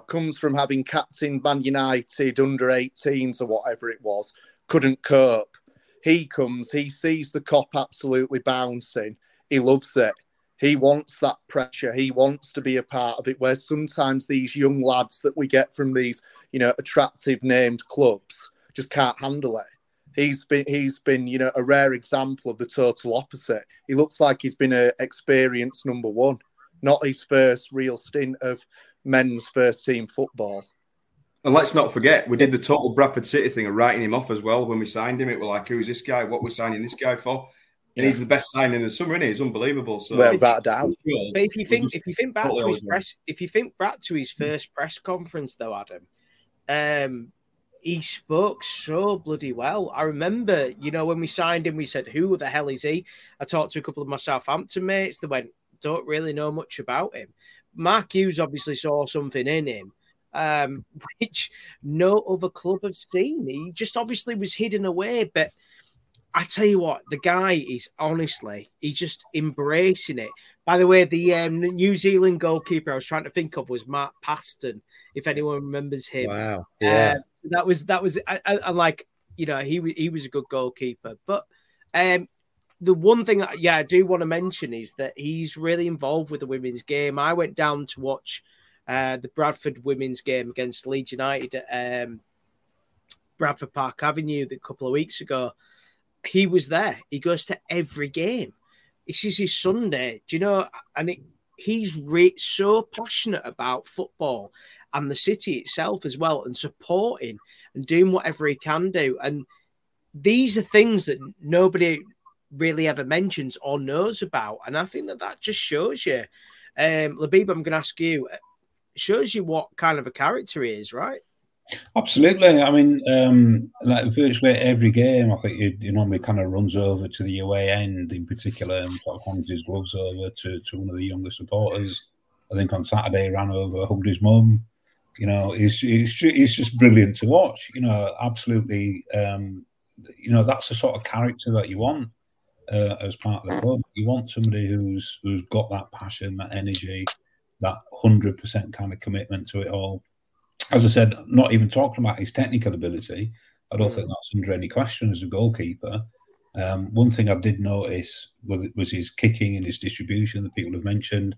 comes from having captain Man United under 18s or whatever it was, couldn't cope. He comes, he sees the Kop absolutely bouncing. He loves it. He wants that pressure. He wants to be a part of it. Where sometimes these young lads that we get from these, you know, attractive named clubs just can't handle it. He's been, he's been, you know, a rare example of the total opposite. He looks like he's been a experienced number one, not his first real stint of men's first team football. And let's not forget, we did the total Bradford City thing of writing him off as well when we signed him. It was like, who's this guy? What we're signing this guy for? And yeah. he's the best signing in the summer, and he? He's unbelievable. So well, without doubt. But if you think if you think back to his press, if you think back to his first press conference, though, Adam, um, he spoke so bloody well. I remember, you know, when we signed him, we said, "Who the hell is he?" I talked to a couple of my Southampton mates. They went, "Don't really know much about him." Mark Hughes obviously saw something in him, um, which no other club have seen. He just obviously was hidden away. But I tell you what, the guy is honestly, he's just embracing it. By the way, the um, New Zealand goalkeeper I was trying to think of was Mark Paston, if anyone remembers him. Wow. Yeah. Uh, that was, that was, I, I, I like, you know, he, he was a good goalkeeper. But um, the one thing, yeah, I do want to mention is that he's really involved with the women's game. I went down to watch uh, the Bradford women's game against Leeds United at um, Bradford Park Avenue a couple of weeks ago. He was there. He goes to every game. This is his Sunday. Do you know? And it, he's re- so passionate about football and the city itself as well, and supporting and doing whatever he can do. And these are things that nobody really ever mentions or knows about. And I think that that just shows you, um, Labib, I'm going to ask you, shows you what kind of a character he is, right? Absolutely. I mean, um, like virtually every game, I think he, he normally kind of runs over to the away end in particular and sort of hands his gloves over to, to one of the younger supporters. I think on Saturday he ran over, hugged his mum. You know, he's, he's, he's just brilliant to watch. You know, absolutely. Um, you know, that's the sort of character that you want uh, as part of the club. You want somebody who's who's got that passion, that energy, that hundred percent kind of commitment to it all. As I said, not even talking about his technical ability. I don't mm. think that's under any question as a goalkeeper. Um, one thing I did notice was, was, his kicking and his distribution that people have mentioned,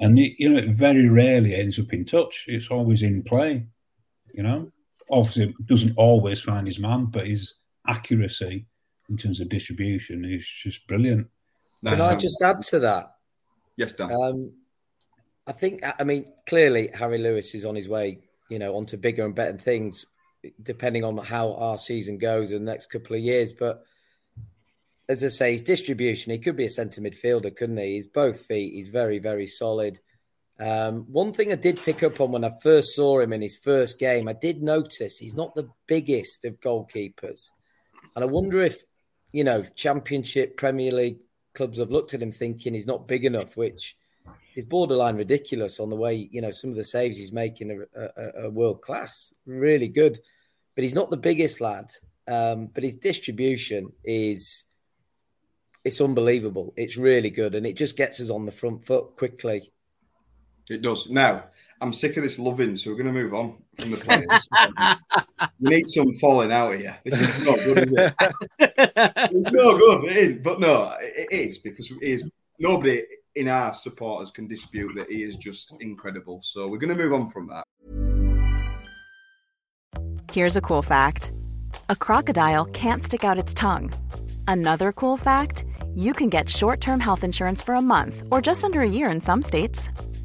and it, you know, it very rarely ends up in touch. It's always in play. You know, obviously doesn't always find his man, but his accuracy in terms of distribution is just brilliant. Can I just add to that? Yes, Dan. Um, I think, I mean, clearly Harry Lewis is on his way, you know, onto bigger and better things, depending on how our season goes in the next couple of years. But as I say, his distribution, he could be a centre midfielder, couldn't he? He's both feet. He's very, very solid. Um, one thing I did pick up on when I first saw him in his first game, I did notice he's not the biggest of goalkeepers. And I wonder if you know, Championship, Premier League clubs have looked at him thinking he's not big enough, which is borderline ridiculous on the way you know some of the saves he's making are, are, are world class, really good. But he's not the biggest lad. Um, but his distribution is it's unbelievable. It's really good, and it just gets us on the front foot quickly. It does. Now, I'm sick of this loving, so we're going to move on from the players. we need some falling out here. This is not good, is it? it's not good, it is. but no, it is because it is nobody in our supporters can dispute that he is just incredible. So we're going to move on from that. Here's a cool fact: a crocodile can't stick out its tongue. Another cool fact: you can get short-term health insurance for a month or just under a year in some states.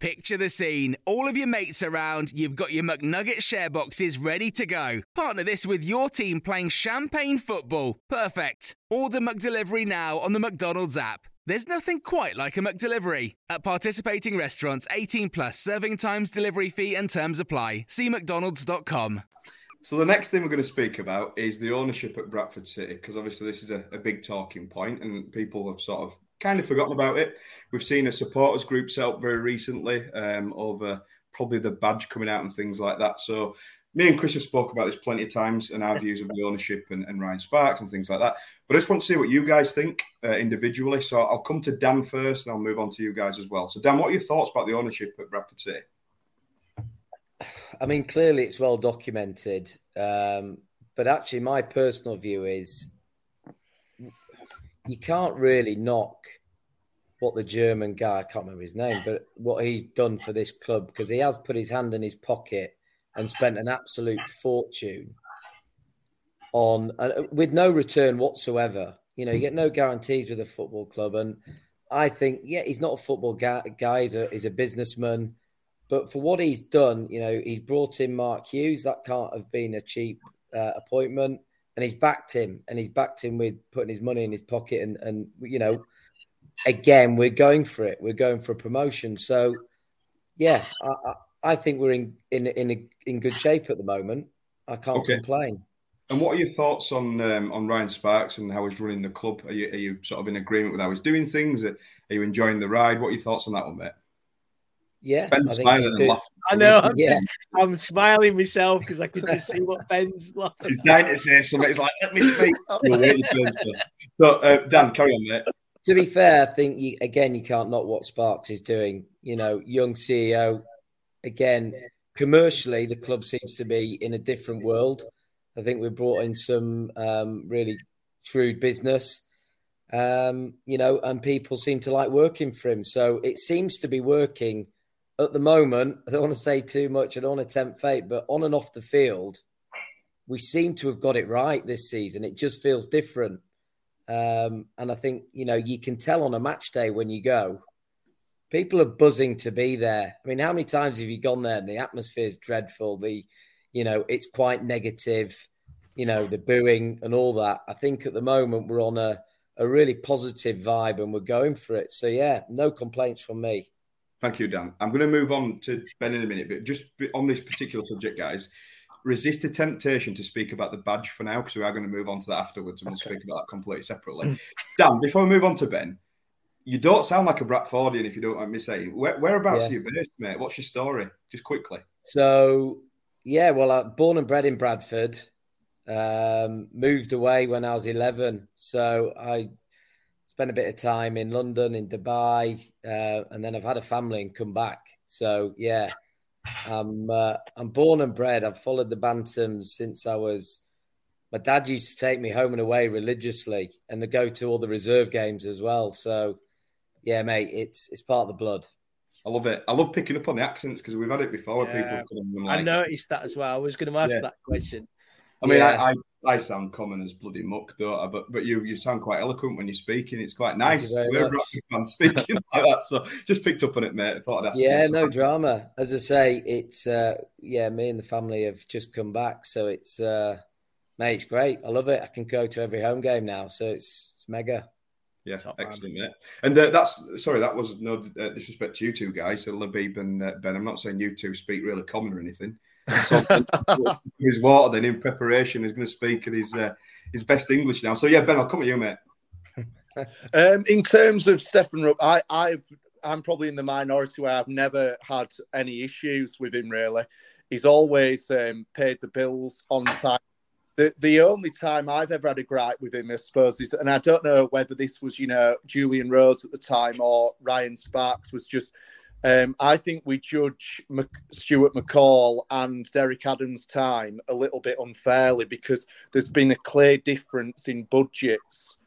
Picture the scene. All of your mates around, you've got your McNugget share boxes ready to go. Partner this with your team playing champagne football. Perfect. Order McDelivery now on the McDonald's app. There's nothing quite like a McDelivery. At participating restaurants, 18 plus serving times, delivery fee, and terms apply. See McDonald's.com. So the next thing we're going to speak about is the ownership at Bradford City, because obviously this is a, a big talking point, and people have sort of kind of forgotten about it. We've seen a supporters group set up very recently um, over probably the badge coming out and things like that. So me and Chris have spoke about this plenty of times and our views of the ownership and, and Ryan Sparks and things like that. But I just want to see what you guys think uh, individually. So I'll come to Dan first and I'll move on to you guys as well. So Dan, what are your thoughts about the ownership at Bradford City? I mean, clearly it's well documented. Um, but actually, my personal view is you can't really knock what the German guy, I can't remember his name, but what he's done for this club because he has put his hand in his pocket and spent an absolute fortune on uh, with no return whatsoever. You know, you get no guarantees with a football club, and I think, yeah, he's not a football guy. guy he's, a, he's a businessman, but for what he's done, you know, he's brought in Mark Hughes. That can't have been a cheap uh, appointment and he's backed him and he's backed him with putting his money in his pocket and and you know again we're going for it we're going for a promotion so yeah i i think we're in in in a, in good shape at the moment i can't okay. complain and what are your thoughts on um, on Ryan Sparks and how he's running the club? Are you, are you sort of in agreement with how he's doing things? Are, you enjoying the ride? What are your thoughts on that one, mate? Yeah, Ben's smiling and laughing. I know. I'm, yeah. just, I'm smiling myself because I could just see what Ben's laughing. He's dying to say something. He's like, "Let me speak." so, uh, Dan, carry on, mate. To be fair, I think you, again you can't knock what Sparks is doing. You know, young CEO. Again, commercially, the club seems to be in a different world. I think we've brought in some um, really shrewd business. Um, you know, and people seem to like working for him. So it seems to be working at the moment, I don't want to say too much. I don't want to tempt fate, but on and off the field, we seem to have got it right this season. It just feels different. Um, and I think, you know, you can tell on a match day when you go, people are buzzing to be there. I mean, how many times have you gone there and the atmosphere is dreadful? The, you know, it's quite negative, you know, the booing and all that. I think at the moment we're on a, a really positive vibe and we're going for it. So, yeah, no complaints from me. Thank you, Dan. I'm going to move on to Ben in a minute, but just on this particular subject, guys, resist the temptation to speak about the badge for now because we are going to move on to that afterwards and we'll okay. speak about that completely separately. Dan, before we move on to Ben, you don't sound like a Bradfordian if you don't mind me saying. Where, whereabouts yeah. are you based, mate? What's your story? Just quickly. So, yeah, well, I'm born and bred in Bradford. Um, moved away when I was 11. So I spent a bit of time in London, in Dubai, uh, and then I've had a family and come back. So yeah, I'm uh, I'm born and bred. I've followed the Bantams since I was. My dad used to take me home and away religiously, and to go to all the reserve games as well. So yeah, mate, it's it's part of the blood. I love it. I love picking up on the accents because we've had it before. Yeah. People come like... I noticed that as well. I was going to ask yeah. that question. I mean, Yeah. I, I I sound common as bloody muck, don't I? But but you you sound quite eloquent when you're speaking. It's quite nice you to hear a fan speaking like that. So just picked up on it, mate. I thought I'd ask Yeah, you. No thank you. drama. As I say, it's uh yeah, me and the family have just come back, so it's uh mate, it's great. I love it. I can go to every home game now, so it's it's mega. Yeah, Top man. excellent, mate. And uh, that's sorry, that was no uh, disrespect to you two guys, so Labib and uh, Ben. I'm not saying you two speak really common or anything. So his water then in preparation He's going to speak in his uh, his best English now. So yeah, Ben, I'll come at you, mate. Um, in terms of Stefan Rupp, I, I've I'm probably in the minority where I've never had any issues with him. Really, he's always um, paid the bills on time. The the only time I've ever had a gripe with him, I suppose, is, and I don't know whether this was you know Julian Rhodes at the time or Ryan Sparks was just. Um, I think we judge Mc, Stuart McCall and Derek Adams' time a little bit unfairly because there's been a clear difference in budgets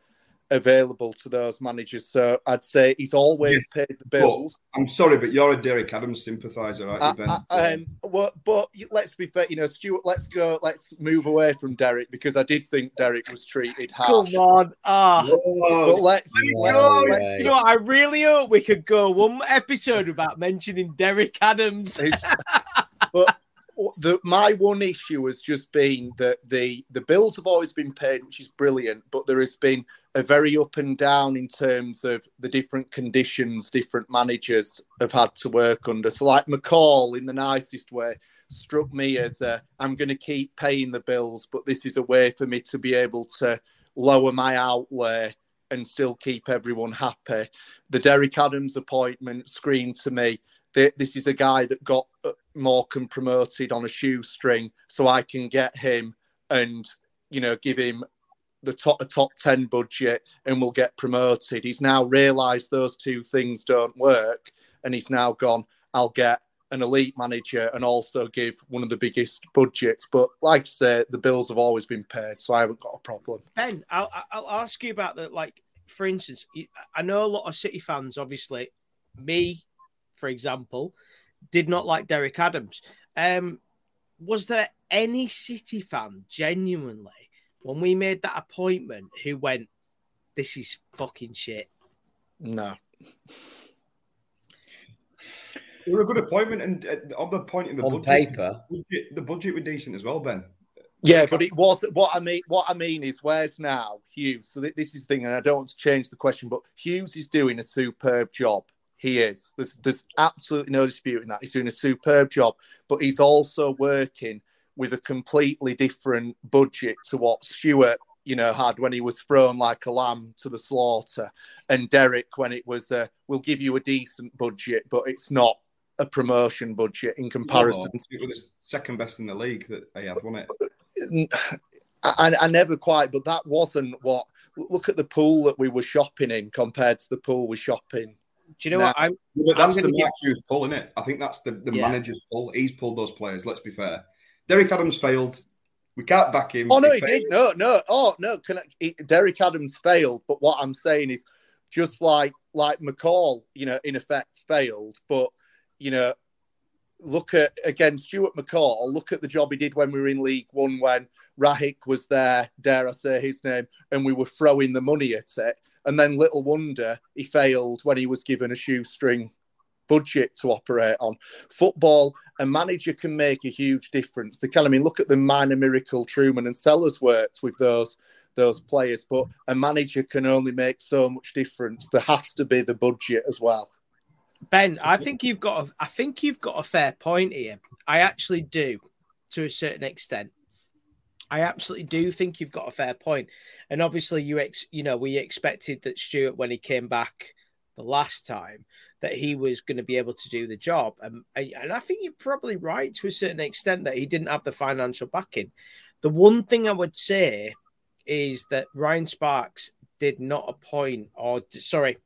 available to those managers. So I'd say he's always Yes, paid the bills. I'm sorry, but you're a Derek Adams sympathiser, aren't you, Ben? I- um, well, but let's be fair, you know, Stuart. Let's go. Let's move away from Derek because I did think Derek was treated Come on. Ah. Whoa. But let's, let's, let's you know? I really hope we could go one episode without mentioning Derek Adams. But the, my one issue has just been that the the bills have always been paid, which is brilliant, but there has been a very up and down in terms of the different conditions different managers have had to work under. So, like McCall, in the nicest way, struck me as a, I'm going to keep paying the bills, but this is a way for me to be able to lower my outlay and still keep everyone happy. The Derek Adams appointment screamed to me that this is a guy that got uh, Morecambe promoted on a shoestring, so I can get him and you know give him the top a top ten budget and we'll get promoted. He's now realised those two things don't work, and he's now gone. I'll get an elite manager and also give one of the biggest budgets. But like I say, the bills have always been paid, so I haven't got a problem. Ben, I'll, I'll ask you about the like. For instance, I know a lot of City fans. Obviously, me, for example, did not like Derek Adams. Um, was there any City fan genuinely when we made that appointment who went, "This is fucking shit"? No. They were a good appointment, and uh, on the point in the On budget, paper. the budget, the budget were decent as well, Ben. Yeah, but it was what I mean. What I mean is, where's now Hughes? So this is the thing, and I don't want to change the question, but Hughes is doing a superb job. He is. There's, there's absolutely no disputing that he's doing a superb job, but he's also working with a completely different budget to what Stuart, you know, had when he was thrown like a lamb to the slaughter, and Derek when it was, uh, we'll give you a decent budget, but it's not a promotion budget in comparison it was second best in the league that they had, wasn't it? I, I never quite, but that wasn't what. Look at the pool that we were shopping in compared to the pool we're shopping. Do you know now. what? I'm, But that's I'm the gonna give- Mark pull, isn't it? I think that's the, the Yeah. manager's pull. He's pulled those players. Let's be fair. Derek Adams failed. We can't back him. Oh no, he failed. did. No, no. Oh no. Can I, he, Derek Adams failed, but what I'm saying is, just like like McCall, you know, in effect failed, but you know, look at again Stuart McCall. Look at the job he did when we were in League One when Rahic was there. Dare I say his name? And we were throwing the money at it. And then little wonder he failed when he was given a shoestring budget to operate on. Football, a manager can make a huge difference. They can. I mean, look at the minor miracle Trueman and Sellars worked with those those players, but a manager can only make so much difference. There has to be the budget as well. Ben, I think you've got a, I think you've got a fair point here. I actually do, to a certain extent. I absolutely do think you've got a fair point. And obviously, you ex, you know, we expected that Stuart, when he came back the last time, that he was going to be able to do the job. And, and I think you're probably right to a certain extent that he didn't have the financial backing. The one thing I would say is that Ryan Sparks did not appoint, or sorry,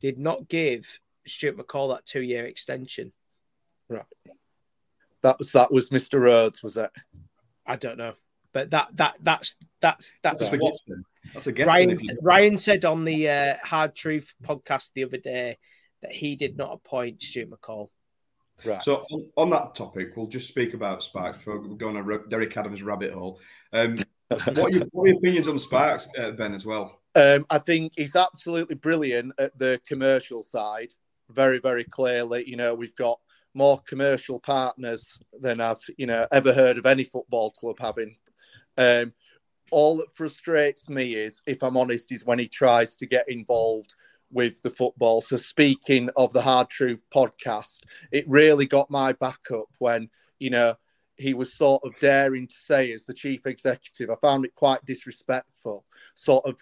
did not give Stuart McCall that two year extension. Right. That was that was Mr. Rhodes, was it? I don't know, but that that that's that's that's That's what. That's a guess. Ryan then if you- Ryan said on the uh, Hard Truth podcast the other day that he did not appoint Stuart McCall. Right. So on, on that topic, we'll just speak about Sparks before we go on a Derek Adams rabbit hole. Um, what, are your, what, are your, opinions on Sparks, uh, Ben, as well? Um, I think he's absolutely brilliant at the commercial side. Very, very clearly, you know, we've got more commercial partners than I've, you know, ever heard of any football club having. Um, all that frustrates me is, if I'm honest, is when he tries to get involved with the football. So, speaking of the Hard Truth podcast, it really got my back up when, you know, he was sort of daring to say, as the chief executive, I found it quite disrespectful, sort of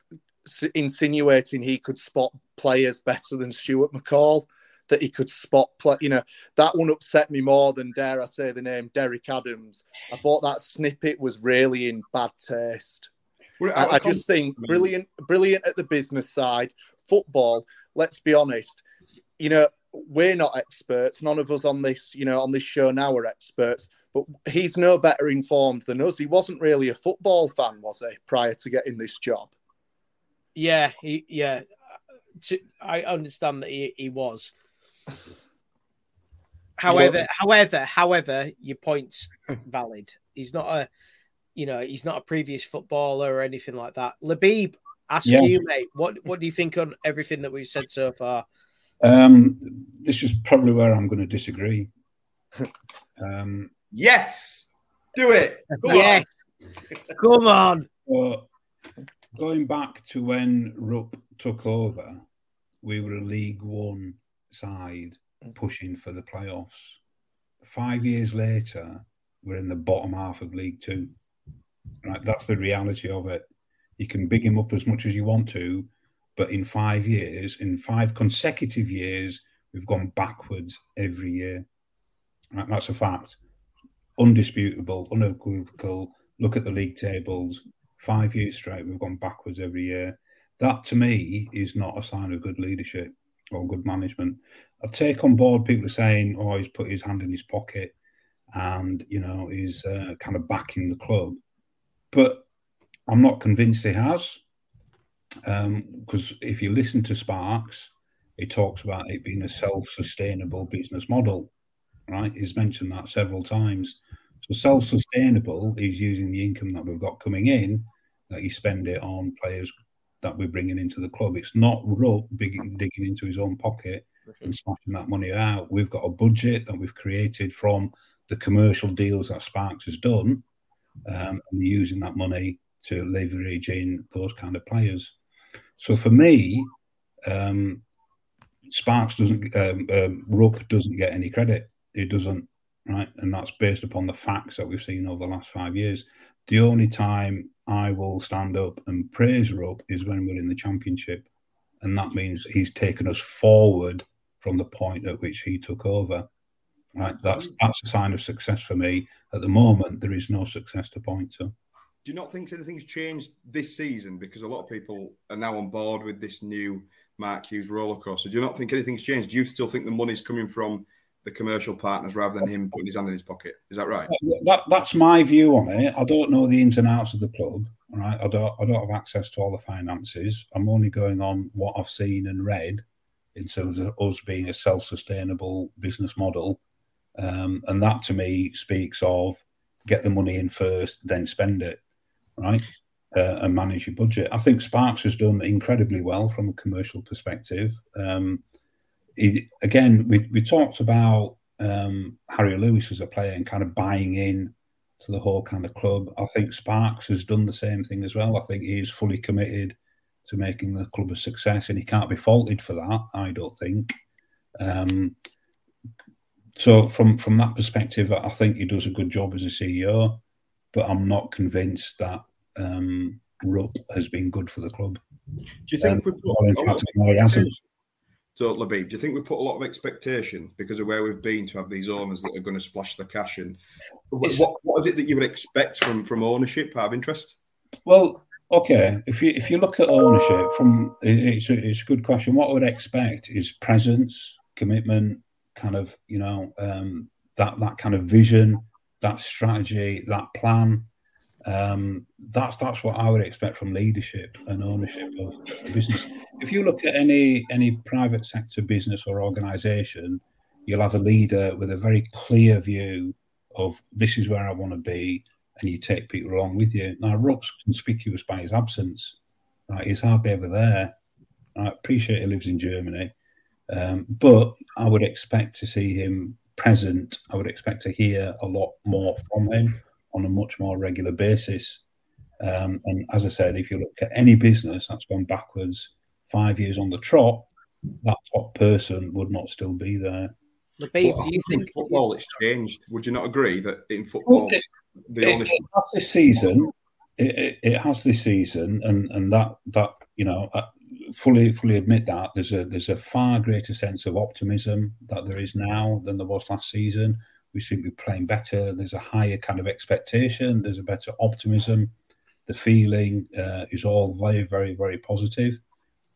insinuating he could spot players better than Stuart McCall, that he could spot play. You know, that one upset me more than, dare I say, the name Derek Adams. I thought that snippet was really in bad taste. I, I just think brilliant, brilliant at the business side, football, let's be honest, you know, we're not experts. None of us on this, you know, on this show now are experts. But he's no better informed than us. He wasn't really a football fan, was he, prior to getting this job? Yeah, he, yeah. Uh, to, I understand that he, he was. However, well, however, however, your point's valid. He's not a, you know, he's not a previous footballer or anything like that. Labib, ask yeah. you, mate. What what do you think on everything that we've said so far? Um, this is probably where I'm going to disagree. um, yes, do it. Come yes, on. come on. So, going back to when Rupp took over, we were a League One side mm. pushing for the playoffs. Five years later, we're in the bottom half of League Two. Right, that's the reality of it. You can big him up as much as you want to, but in five years, in five consecutive years, we've gone backwards every year. Right, that's a fact. Undisputable, unequivocal. Look at the league tables. Five years straight, we've gone backwards every year. That to me is not a sign of good leadership or good management. I take on board people saying, "Oh, he's put his hand in his pocket," and you know he's uh, kind of backing the club. But I'm not convinced he has, because um, if you listen to Sparks, he talks about it being a self-sustainable business model. Right? He's mentioned that several times. So self-sustainable is using the income that we've got coming in that you spend it on players that we're bringing into the club. It's not Rupp digging, digging into his own pocket mm-hmm. and smashing that money out. We've got a budget that we've created from the commercial deals that Sparks has done, um, and using that money to leverage in those kind of players. So for me, um, Sparks doesn't, um, um, Rupp doesn't get any credit. It doesn't, right? And that's based upon the facts that we've seen over the last five years. The only time I will stand up and praise Rupp is when we're in the championship. And that means he's taken us forward from the point at which he took over. Right. That's mm. that's a sign of success for me. At the moment, there is no success to point to do you not think anything's changed this season? Because a lot of people are now on board with this new Mark Hughes roller coaster. Do you not think anything's changed? Do you still think the money's coming from the commercial partners rather than him putting his hand in his pocket? Is that right? That, that's my view on it. I don't know the ins and outs of the club. Right, I don't. I don't have access to all the finances. I'm only going on what I've seen and read in terms of us being a self-sustainable business model, um, and that to me speaks of get the money in first, then spend it right? Uh, and manage your budget. I think Sparks has done incredibly well from a commercial perspective. Um, he, again, we, we talked about um, Harry Lewis as a player and kind of buying in to the whole kind of club. I think Sparks has done the same thing as well. I think he is fully committed to making the club a success, and he can't be faulted for that. I don't think. Um, so from from that perspective, I think he does a good job as a CEO but I'm not convinced that um, Rupp has been good for the club. Do you think um, we put no, he hasn't. So, Labib, do you think we put a lot of expectation because of where we've been to have these owners that are going to splash the cash in? What, what is it that you would expect from from ownership? Out of interest. Well, okay. If you if you look at ownership, from it's a, it's a good question. What I would expect is presence, commitment, kind of you know um, that that kind of vision that strategy, that plan. Um, that's that's what I would expect from leadership and ownership of the business. If you look at any any private sector business or organisation, you'll have a leader with a very clear view of this is where I want to be, and you take people along with you. Now, Rupp's conspicuous by his absence. Right, he's hardly ever there. I appreciate he lives in Germany, um, but I would expect to see him present. I would expect to hear a lot more from him on a much more regular basis. Um, and as I said, if you look at any business that's gone backwards five years on the trot, that top person would not still be there. But I think football it's changed. Would you not agree that in football it, the ownership it has this season, it, it, it, has this season, and and that that you know, I fully fully admit that there's a there's a far greater sense of optimism that there is now than there was last season. We seem to be playing better. There's a higher kind of expectation. There's a better optimism. The feeling uh, is all very very very positive,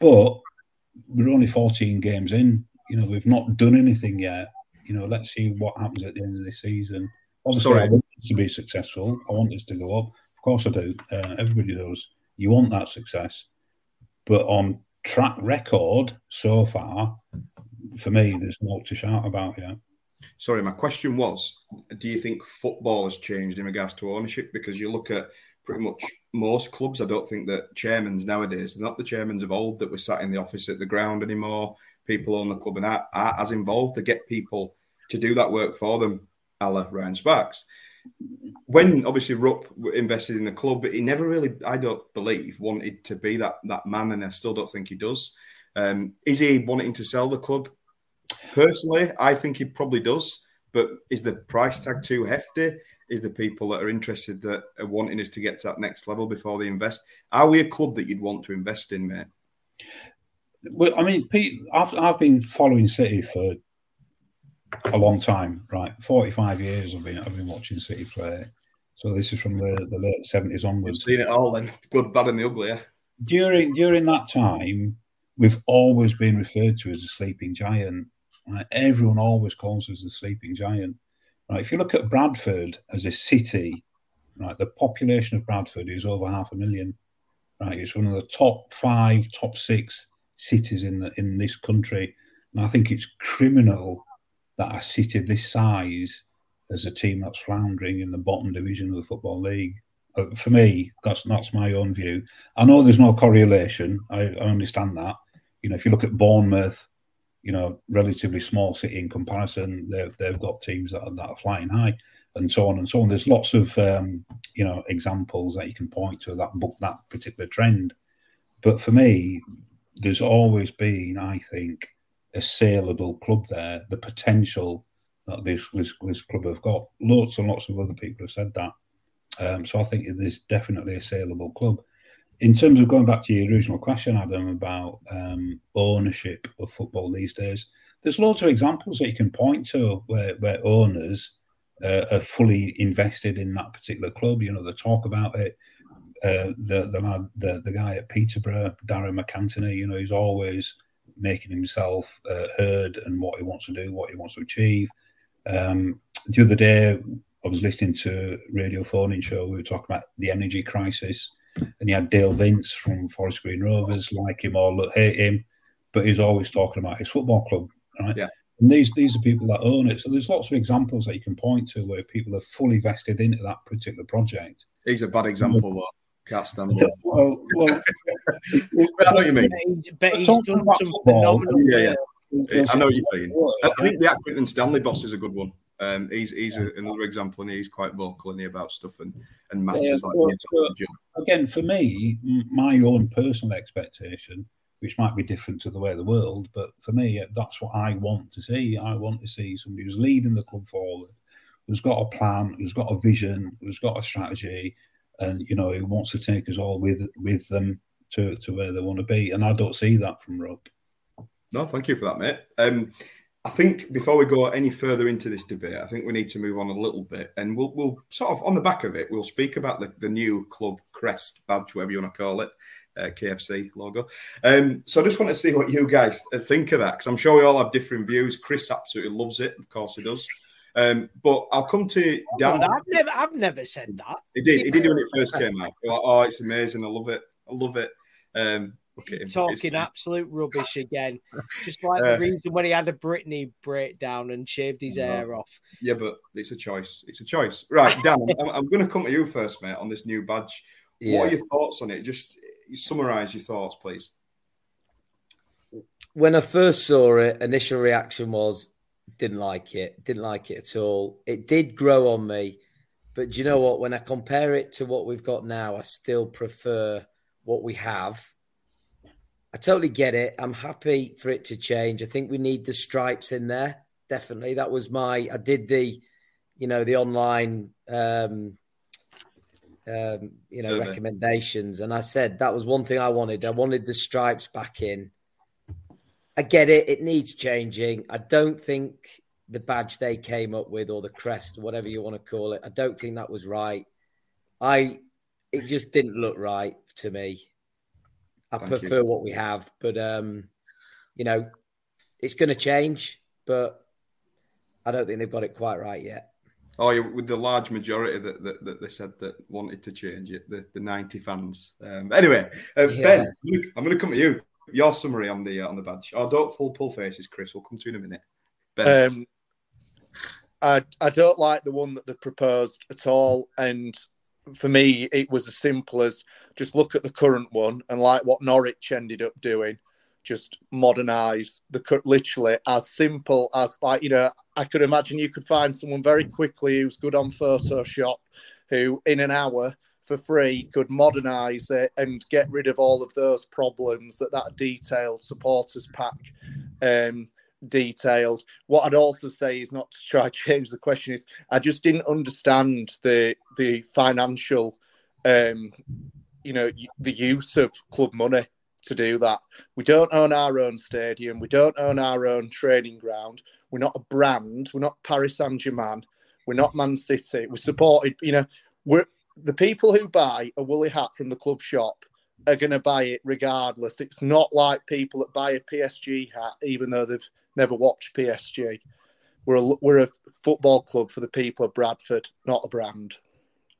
but we're only 14 games in. You know, we've not done anything yet. You know, let's see what happens at the end of this season. Obviously, Sorry. I want this to be successful. I want this to go up. Of course, I do. Uh, everybody does. You want that success, but on track record so far, for me, there's no to shout about yet. Sorry, my question was: Do you think football has changed in regards to ownership? Because you look at pretty much most clubs. I don't think that chairmans nowadays, they're not the chairmans of old that were sat in the office at the ground anymore. People own the club and are, are as involved to get people to do that work for them, a la Ryan Sparks. When obviously Rupp invested in the club, but he never really, I don't believe, wanted to be that that man, and I still don't think he does. Um, is he wanting to sell the club? Personally, I think he probably does. But is the price tag too hefty? is the people that are interested that are wanting us to get to that next level before they invest. Are we a club that you'd want to invest in, mate? Well, I mean, Pete, I've, I've been following City for a long time, right? Forty-five years I've been I've been watching City play. So this is from the, the late seventies onwards. You've seen it all, then good, bad, and the ugly. Yeah? During during that time, we've always been referred to as a sleeping giant. Right? Everyone always calls us the sleeping giant. Right, if you look at Bradford as a city, right, the population of Bradford is over half a million. Right, it's one of the top five, top six cities in the in this country, and I think it's criminal that a city this size as a team that's floundering in the bottom division of the football league. Uh, for me, that's that's my own view. I know there's no correlation. I, I understand that. You know, if you look at Bournemouth, you know, relatively small city in comparison. They've, they've got teams that are, that are flying high and so on and so on. There's lots of, um, you know, examples that you can point to that book that particular trend. But for me, there's always been, I think, a saleable club there, the potential that this, this, this club have got. Lots and lots of other people have said that. Um, so I think there's definitely a saleable club in terms of going back to your original question, Adam, about um, ownership of football these days, there's loads of examples that you can point to where, where owners uh, are fully invested in that particular club. You know, they talk about it. Uh, the the lad, the, the guy at Peterborough, Darragh MacAnthony, you know, he's always making himself uh, heard and what he wants to do, what he wants to achieve. Um, the other day, I was listening to Radio Phoning Show. We were talking about the energy crisis and you had Dale Vince from Forest Green Rovers, like him or hate him, but he's always talking about his football club, right? Yeah. And these these are people that own it. So there's lots of examples that you can point to where people are fully vested into that particular project. He's a bad example, though. Cast yeah, well, well, I know what you mean. But he's done some phenomenal. Yeah, yeah. I know what you're saying. I think the Accrington Stanley boss is a good one. Um, he's he's a, another example, and he's quite vocal and he about stuff and and matters yeah, like well, again for me, my own personal expectation, which might be different to the way of the world, but for me, that's what I want to see. I want to see somebody who's leading the club forward, who's got a plan, who's got a vision, who's got a strategy, and you know who wants to take us all with with them to to where they want to be. And I don't see that from Rupp. No, thank you for that, mate. Um, I think before we go any further into this debate, I think we need to move on a little bit, and we'll we'll sort of on the back of it, we'll speak about the, the new club crest badge, whatever you want to call it, uh, KFC logo. Um, so I just want to see what you guys think of that because I'm sure we all have different views. Chris absolutely loves it, of course he does. Um, but I'll come to Dan. I've never, I've never said that. He did. He did when it first came out. Like, oh, it's amazing. I love it. I love it. Um, Look at him. Talking absolute rubbish again. Just like Uh, the reason when he had a Britney breakdown and shaved his No. hair off. Yeah, but it's a choice. It's a choice. Right, Dan, I'm, I'm going to come to you first, mate, on this new badge. Yeah. What are your thoughts on it? Just summarize your thoughts, please. when I first saw it, initial reaction was didn't like it, didn't like it at all. It did grow on me, but do you know what? When I compare it to what we've got now, I still prefer what we have. I totally get it. I'm happy for it to change. I think we need the stripes in there. Definitely. That was my I did the, you know, the online um um, you know, Survey. recommendations. And I said that was one thing I wanted. I wanted the stripes back in. I get it. It needs changing. I don't think the badge they came up with or the crest, whatever you want to call it, I don't think that was right. I it just didn't look right to me. I Thank you. prefer what we have, but um, you know, it's going to change, but I don't think they've got it quite right yet. Oh, yeah, with the large majority that, that, that they said that wanted to change it, the, the 90 fans. Um, anyway, uh, Yeah. Ben, I'm gonna- I'm going to come to you. Your summary on the uh, on the badge. Oh, don't full pull faces, Chris. We'll come to you in a minute. Ben, Um, I I don't like the one that they proposed at all, and for me, it was as simple as just look at the current one and like what Norwich ended up doing, just modernise the cur- literally as simple as like you know I could imagine you could find someone very quickly who's good on Photoshop, who in an hour for free could modernise it and get rid of all of those problems that that detailed supporters pack um, detailed. What I'd also say is not to try to change the question is I just didn't understand the the financial, um, you know, the use of club money to do that. We don't own our own stadium. We don't own our own training ground. We're not a brand. We're not Paris Saint Germain. We're not Man City. We're supported. You know, we're the people who buy a woolly hat from the club shop are going to buy it regardless. It's not like people that buy a PSG hat, even though they've never watched PSG. We're a, we're a football club for the people of Bradford, not a brand.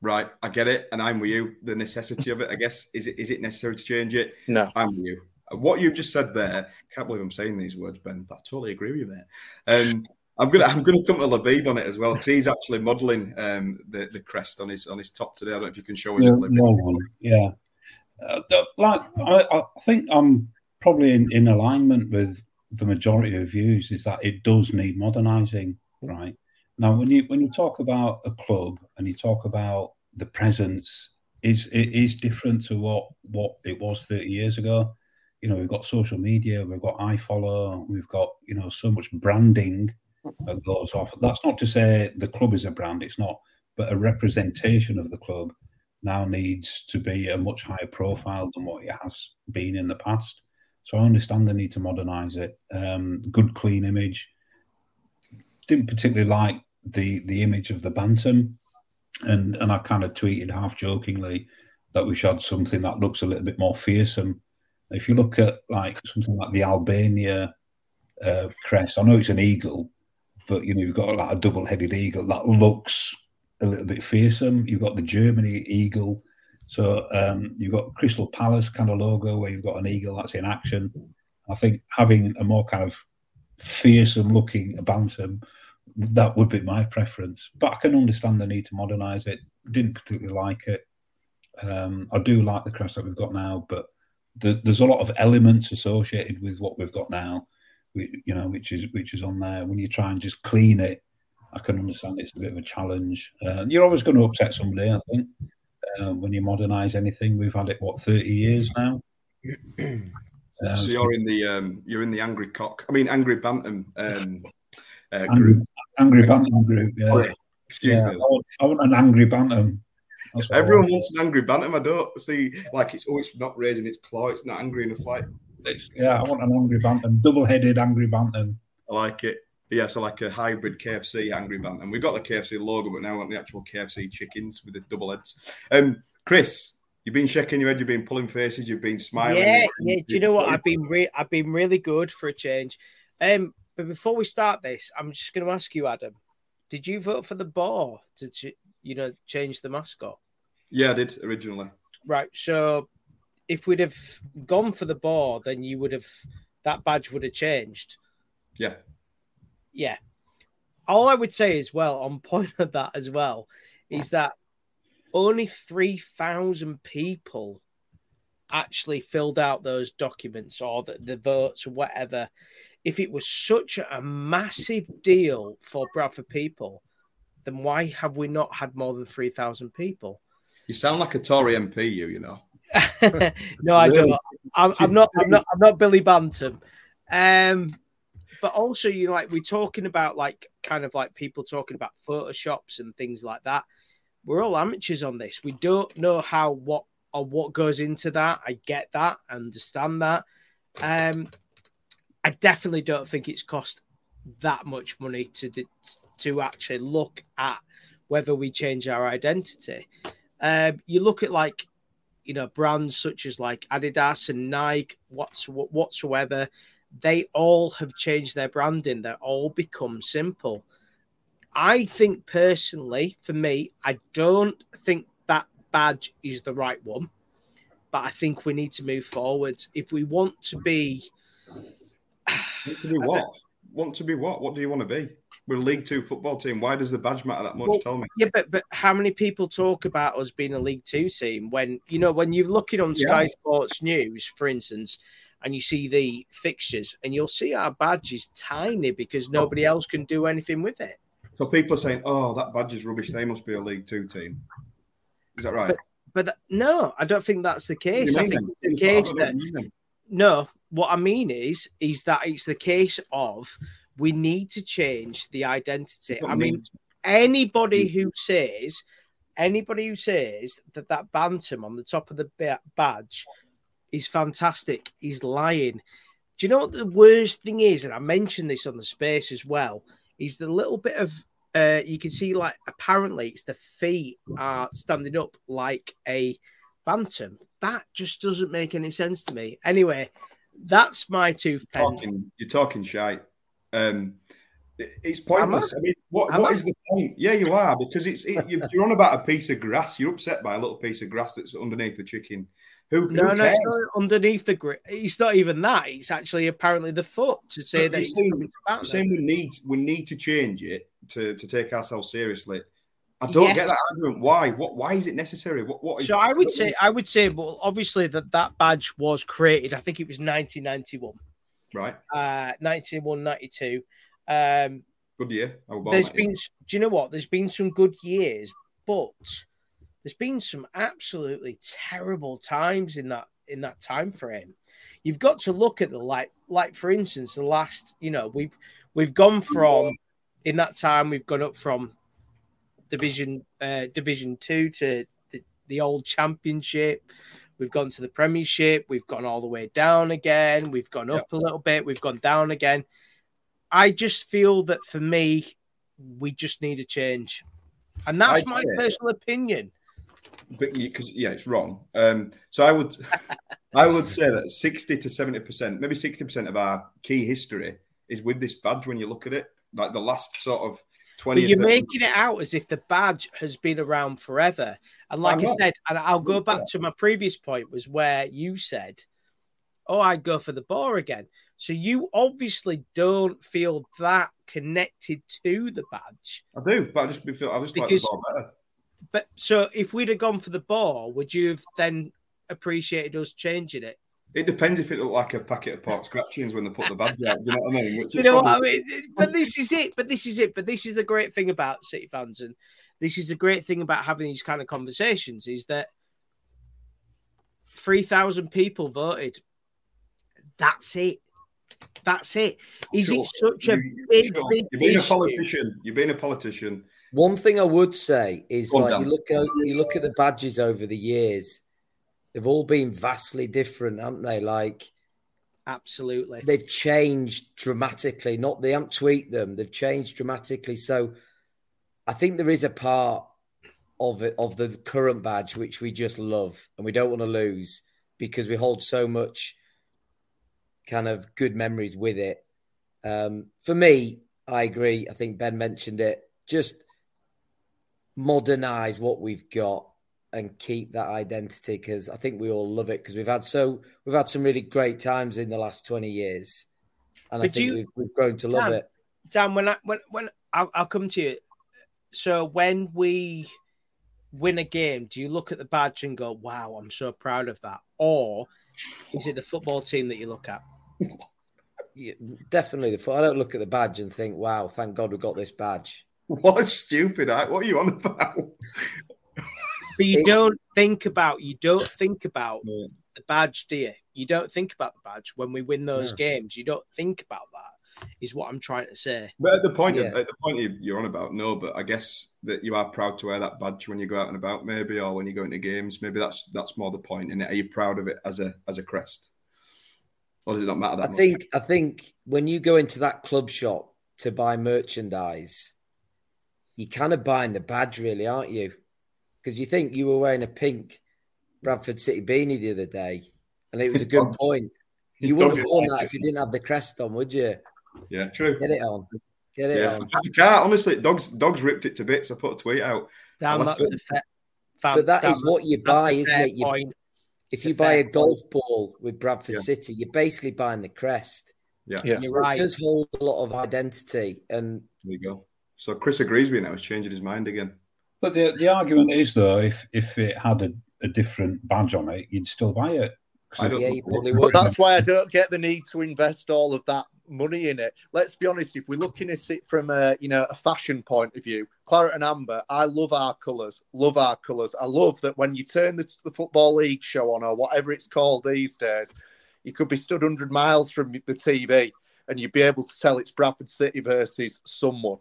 Right, I get it, and I'm with you. The necessity of it, I guess, is it is it necessary to change it? No. I'm with you. What you've just said there, can't believe I'm saying these words, Ben. But I totally agree with you there. Um, I'm gonna I'm gonna come to Labib on it as well because he's actually modelling um, the the crest on his on his top today. I don't know if you can show us No, it, no one, yeah. Uh, the- like I, I think I'm probably in, in alignment with the majority of views is that it does need modernising, right? Now, when you when you talk about a club and you talk about the presence, is it is different to what what it was 30 years ago. You know, we've got social media, we've got iFollow, we've got you know so much branding that goes off. That's not to say the club is a brand; it's not, but a representation of the club now needs to be a much higher profile than what it has been in the past. So I understand the need to modernise it. Um, good, clean image. Didn't particularly like the the image of the Bantam, and and I kind of tweeted half jokingly that we should have something that looks a little bit more fearsome. If you look at like something like the Albania uh, crest, I know it's an eagle, but you know you've got like a double-headed eagle that looks a little bit fearsome. You've got the Germany eagle, so um, you've got Crystal Palace kind of logo where you've got an eagle that's in action. I think having a more kind of fearsome-looking bantam that would be my preference, but I can understand the need to modernise it. Didn't particularly like it. Um, I do like the crest that we've got now, but the, there's a lot of elements associated with what we've got now, we, you know, which is which is on there. When you try and just clean it, I can understand it's a bit of a challenge. Uh, you're always going to upset somebody, I think, uh, when you modernise anything. We've had it what 30 years now. Uh, so you're in the um, you're in the angry cock. I mean, angry bantam um, uh, group. Angry bantam group. Yeah. Sorry, excuse Yeah, me. I want, I want an angry bantam. That's what I Everyone want. wants an angry bantam. I don't see like it's oh, it's not raising its claw. It's not angry enough. Like It's- yeah, I want an angry bantam, double-headed angry bantam. I like it. Yeah, so like a hybrid KFC angry bantam. We've got the KFC logo, but now I want the actual KFC chickens with the double heads. Um, Chris, you've been shaking your head. You've been pulling faces. You've been smiling. Yeah, yeah. Do you know what? I've been re- I've been really good for a change. Um, but before we start this, I'm just going to ask you, Adam. Did you vote for the Boar to, you know, change the mascot? Yeah, I did originally. Right. So if we'd have gone for the Boar, then you would have that badge would have changed. Yeah. Yeah. All I would say as well, on point of that as well, is that only 3,000 people actually filled out those documents or the, the votes or whatever. If it was such a massive deal for Bradford people, then why have we not had more than 3,000 people? You sound like a Tory MP, you, you know. no, I Really? don't. I'm, I'm not. I'm not. I'm not Billy Bantam. Um, but also, you know, like we're talking about, like kind of like people talking about photoshops and things like that. We're all amateurs on this. We don't know how what or what goes into that. I get that. I understand that. Um, I definitely don't think it's cost that much money to to actually look at whether we change our identity. Um, you look at like you know brands such as like Adidas and Nike, what's whatsoever, they all have changed their branding. They're all become simple. I think personally, for me, I don't think that badge is the right one, but I think we need to move forward if we want to be. Want to be what? Want to be what? What do you want to be? We're a League Two football team. Why does the badge matter that much? Well, Tell me. Yeah, but but how many people talk about us being a League Two team when you know when you're looking on Sky Yeah. Sports News, for instance, and you see the fixtures, and you'll see our badge is tiny because nobody oh. else can do anything with it. So people are saying, "Oh, that badge is rubbish. They must be a League Two team." Is that right? But but that, no, I don't think that's the case. I think it's the case that no, what I mean is is that it's the case of we need to change the identity. I mean, anybody who says anybody who says that that bantam on the top of the badge is fantastic is lying. Do you know what the worst thing is? And I mentioned this on the space as well. Is the little bit of uh, you can see like apparently it's the feet are standing up like a bantam. That just doesn't make any sense to me. Anyway, that's my tooth pen. talking, you're talking shite. Um, it's Am I? pointless. I mean, what, Am what I? is the point? Yeah, you are because it's it, you- you're on about a piece of grass. You're upset by a little piece of grass that's underneath the chicken. Who, No, who no, cares? it's not underneath the grit. It's not even that. It's actually apparently the foot to say But that you're saying, you're saying we need we need to change it to, to take ourselves seriously. I don't get that argument. Why? What? Why is it necessary? What? What? Is, So I would say, I would say, well, obviously that that badge was created. I think it was 1991, right. uh, 91, 92. Um, Good year. There's been, do you know what? There's been some good years, but there's been some absolutely terrible times in that in that time frame. You've got to look at the like, like for instance, the last, you know, we've we've gone from in that time we've gone up from division uh, division two to the, the old championship. We've gone to the premiership. We've gone all the way down again. We've gone up a little bit. We've gone down again. I just feel that for me, we just need a change, and that's I'd my personal opinion. But because yeah, it's wrong. Um, so I would, I would say that sixty to seventy percent, maybe sixty percent of our key history is with this badge. When you look at it, like the last sort of But twenty. you're 30 making it out as if the badge has been around forever. And like I said, and I'll go back to my previous point was where you said, "Oh, I'd go for the Boar again." So you obviously don't feel that connected to the badge. I do, but I just feel I just like Because- the Boar better. But so if we'd have gone for the Boar, would you have then appreciated us changing it? It depends if it looked like a packet of pork scratchings when they put the badge out. Do you know what I mean? Which You it know what I mean? But this is it. But this is it. But this is the great thing about City fans, and this is the great thing about having these kind of conversations is that three thousand people voted. That's it. That's it. Is Sure. it such a You- big, sure. big You're being a politician. You're being a politician. One thing I would say is Go like Dan. you look at you look at the badges over the years, they've all been vastly different, haven't they? Like Absolutely. they've changed dramatically. Not they haven't tweaked them; they've changed dramatically. So I think there is a part of it of the current badge which we just love and we don't want to lose because we hold so much kind of good memories with it. Um, for me, I agree. I think Ben mentioned it. Just modernize what we've got. And keep that identity because I think we all love it because we've had so we've had some really great times in the last twenty years, and I think you- we've, we've grown to love it. Dan, when I when when I'll, I'll come to you. So when we win a game, do you look at the badge and go, "Wow, I'm so proud of that," or is it the football team that you look at? Yeah, definitely the. I don't look at the badge and think, "Wow, thank God we got this badge." What a stupid act. What are you on about? But you It's- don't think about you don't think about the badge, do you? You don't think about the badge when we win those No. games. You don't think about that. Is what I'm trying to say. But at the point, Yeah. at the point you- you're on about, no. But I guess that you are proud to wear that badge when you go out and about, maybe, or when you go into games. Maybe that's that's more the point. And are you proud of it as a as a crest, or does it not matter that I much? think I think when you go into that club shop to buy merchandise, you're kind of buying the badge, really, aren't you? Because you think you were wearing a pink Bradford City beanie the other day, and it was a good point. You You wouldn't have worn like that it. if you didn't have the crest on, would you? Yeah, true. Get it on. Get it Yeah, on. I can't honestly. Dogs dogs ripped it to bits. I put a tweet out. Dan, I'll that's a to- fam, But that Dan, is what you buy, isn't it? You, point. if It's a you buy a fair golf ball with Bradford Yeah. City, you're basically buying the crest. Yeah, Yeah. You're So right. It does hold a lot of identity, and there you go. So Chris agrees with me now. He's changing his mind again. But the the argument is though, if if it had a, a different badge on it, you'd still buy it. 'Cause I don't yeah, you it probably would. would. But that's why I don't get the need to invest all of that money in it. Let's be honest, if we're looking at it from a you know a fashion point of view, claret and amber, I love our colours, love our colours. I love that when you turn the, the football league show on or whatever it's called these days, you could be stood hundred miles from the TV and you'd be able to tell it's Bradford City versus someone.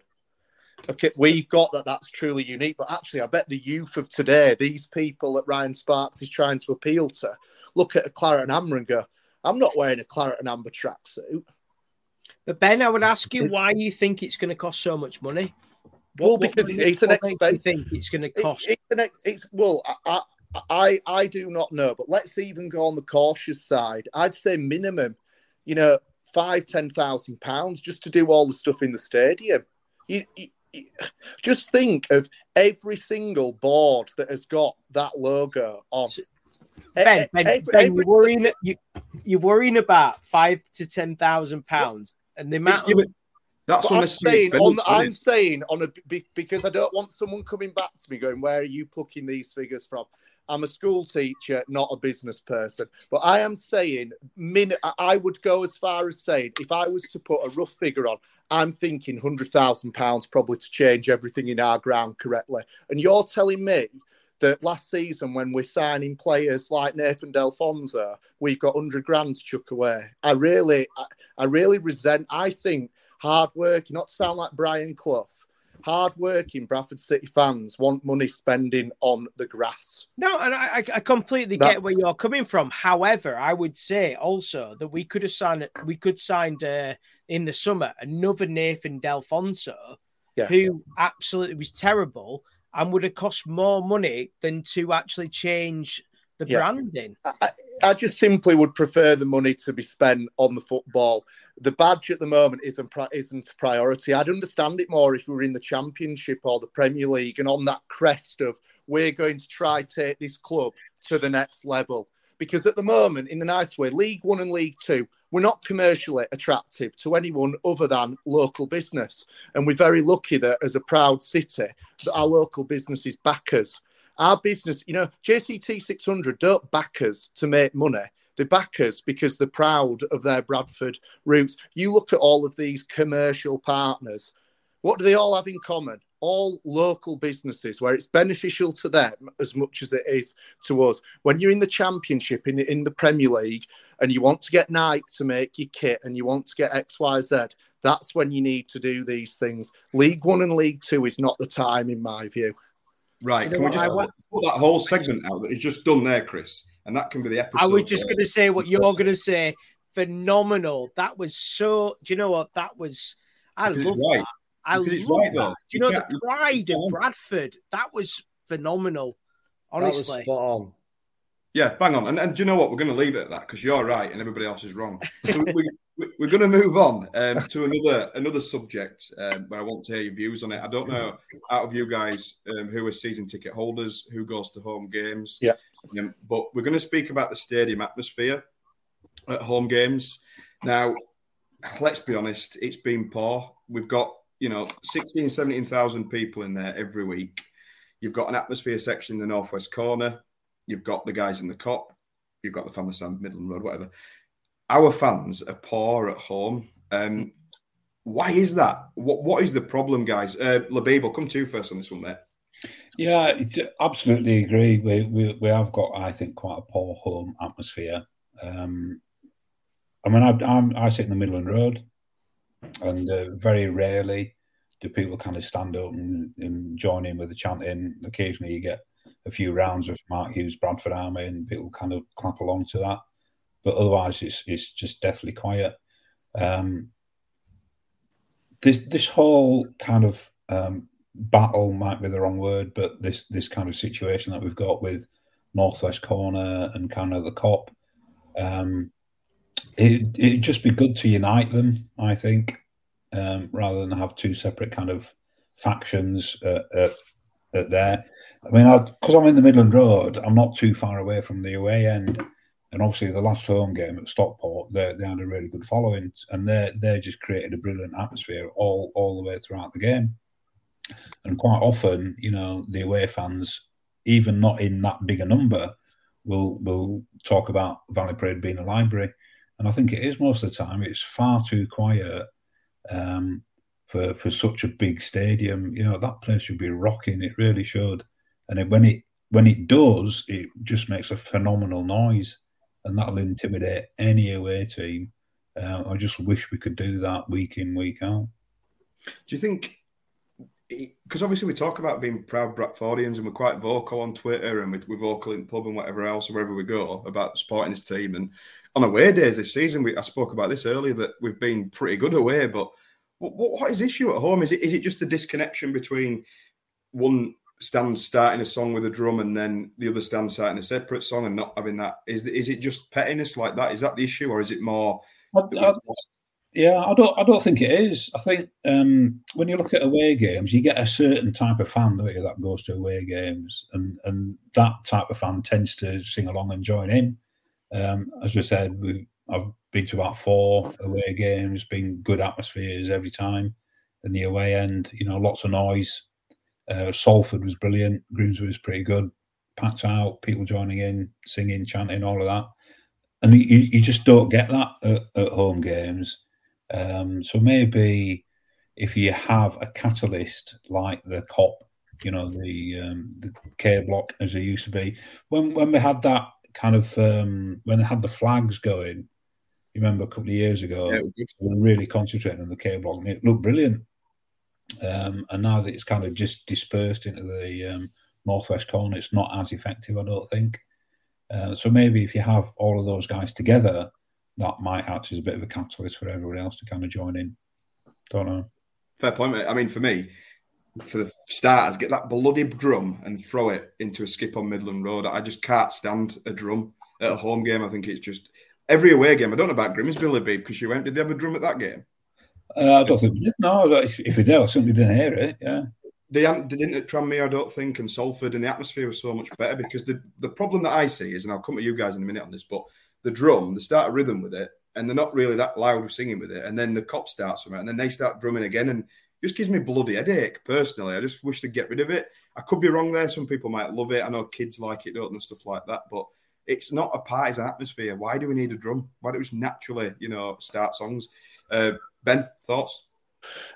Okay, we've got that. That's truly unique. But actually, I bet the youth of today, these people that Ryan Sparks is trying to appeal to, look at a claret and amber and go, "I'm not wearing a claret and amber tracksuit." But Ben, I would ask you It's- why you think it's going to cost so much money. Well, because makes- it's an what expense. think it's going to It- cost? it's an ex- it's well, I, I I do not know, but let's even go on the cautious side. I'd say minimum, you know, five ten thousand pounds just to do all the stuff in the stadium. You, you- just think of every single board that has got that logo on. Ben, Ben, every- ben every- you're worrying you, you're worrying about five to ten thousand pounds, and the amount It's given- that's But on I'm saying on bench, I'm saying on a because I don't want someone coming back to me going, "Where are you plucking these figures from?" I'm a school teacher, not a business person, but I am saying, min- I- would go as far as saying, if I was to put a rough figure on, I'm thinking hundred thousand pounds probably to change everything in our ground correctly. And you're telling me that last season when we're signing players like Nathan Delfouneso, we've got hundred grand to chuck away. I really, I, I really resent. I think hard working, not to sound like Brian Clough, hard working Bradford City fans want money spending on the grass. No, and I, I completely That's- get where you're coming from. However, I would say also that we could have signed, we could signed uh, in the summer another Nathan Delfouneso, Yeah. who absolutely was terrible and would have cost more money than to actually change the Yeah. branding. I, I just simply would prefer the money to be spent on the football. The badge at the moment isn't isn't a priority. I'd understand it more if we were in the Championship or the Premier League and on that crest of we're going to try take this club to the next level. Because at the moment, in the nice way, League One and League Two, we're not commercially attractive to anyone other than local business. And we're very lucky that as a proud city, that our local businesses back us. Our business, you know, JCT 600 don't back us to make money. They back us because they're proud of their Bradford roots. You look at all of these commercial partners, what do they all have in common? All local businesses where it's beneficial to them as much as it is to us. When you're in the championship, in, in the Premier League, and you want to get Nike to make your kit and you want to get XYZ, that's when you need to do these things. League One and League Two is not the time, in my view. Right. You Can we just put, want- put that whole segment out that is just done there, Chris? And that can be the episode. I was just going to say what you're going to say. Phenomenal. That was so. Do you know what? That was. I Because love right. that. I Because love right, that. though. Do You you know can't- the pride you of Bradford? That was phenomenal. that was Honestly, spot on. Yeah, bang on. And, and do you know what? We're going to leave it at that because you're right and everybody else is wrong. So we, we're going to move on um, to another another subject, um, but I want to hear your views on it. I don't know out of you guys um, who are season ticket holders, who goes to home games. Yeah. Um, but we're going to speak about the stadium atmosphere at home games. Now, let's be honest, it's been poor. We've got you know 16, 17,000 people in there every week. You've got an atmosphere section in the northwest corner. You've got the guys in the Kop. You've got the family stand, Midland Road, whatever our fans are poor at home. Um, why is that? What What is the problem, guys? Uh, Labib, I'll come to you first on this one, mate. Yeah, absolutely agree. We, we we have got, I think, quite a poor home atmosphere. Um, I mean, I, I'm, I sit in the Midland Road, and uh, very rarely do people kind of stand up and, and, join in with the chanting. Occasionally, you get a few rounds of Mark Hughes, Bradford Army, and people kind of clap along to that but otherwise it's it's just deathly quiet. Um, this this whole kind of um, battle might be the wrong word, but this this kind of situation that we've got with Northwest Corner and kind of the Kop, um, it it'd just be good to unite them. I think um, rather than have two separate kind of factions uh, at, at there. I mean, because I'm in the Midland Road, I'm not too far away from the away end. And obviously, the last home game at Stockport, they, they had a really good following, and they they just created a brilliant atmosphere all all the way throughout the game. And quite often, you know, the away fans, even not in that big a number, will will talk about Valley Parade being a library, and I think it is most of the time. It's far too quiet um, for for such a big stadium. You know, that place should be rocking. It really should. And it, when it when it does, it just makes a phenomenal noise and that'll intimidate any away team. Uh, I just wish we could do that week in, week out. Do you think? Because obviously we talk about being proud Bradfordians and we're quite vocal on Twitter and we're vocal in pub and whatever else, or wherever we go, about supporting this team. And on away days this season, we, I spoke about this earlier that we've been pretty good away. But what, what is the issue at home? Is it is it just a disconnection between one stand starting a song with a drum and then the other stand starting a separate song and not having that is is it just pettiness like that? Is that the issue or is it more I, I, yeah i don't i don't think it is. I think um, when you look at away games you get a certain type of fan don't you, that goes to away games and and that type of fan tends to sing along and join in. Um, as we said we i've been to about four away games been good atmospheres every time in the away end you know lots of noise uh, Salford was brilliant. Grimsby was pretty good. Packed out, people joining in, singing, chanting, all of that. And you, you just don't get that at, at home games. Um, so maybe if you have a catalyst like the Kop, you know, the um, the K block as it used to be, when when we had that kind of um, when they had the flags going, you remember a couple of years ago, yeah, we were really concentrating on the K block, and it looked brilliant. Um, and now that it's kind of just dispersed into the um, northwest corner, it's not as effective, I don't think. Uh, so maybe if you have all of those guys together, that might act as a bit of a catalyst for everyone else to kind of join in. Don't know. Fair point. Mate. I mean, for me, for the starters, get that bloody drum and throw it into a skip on Midland Road. I just can't stand a drum at a home game. I think it's just every away game. I don't know about Grimsby, Billy because you went. Did they have a drum at that game? Uh, I don't think we did. No, if, we did, I certainly didn't hear it. Yeah. They, they didn't at Tranmere, I don't think, and Salford, and the atmosphere was so much better because the, the problem that I see is, and I'll come to you guys in a minute on this, but the drum, they start a rhythm with it, and they're not really that loud singing with it, and then the Kop starts from it, and then they start drumming again, and just gives me bloody headache personally. I just wish to get rid of it. I could be wrong there. Some people might love it. I know kids like it, don't and stuff like that, but it's not a partisan atmosphere. Why do we need a drum? Why don't we just naturally, you know, start songs? Uh, Ben, thoughts?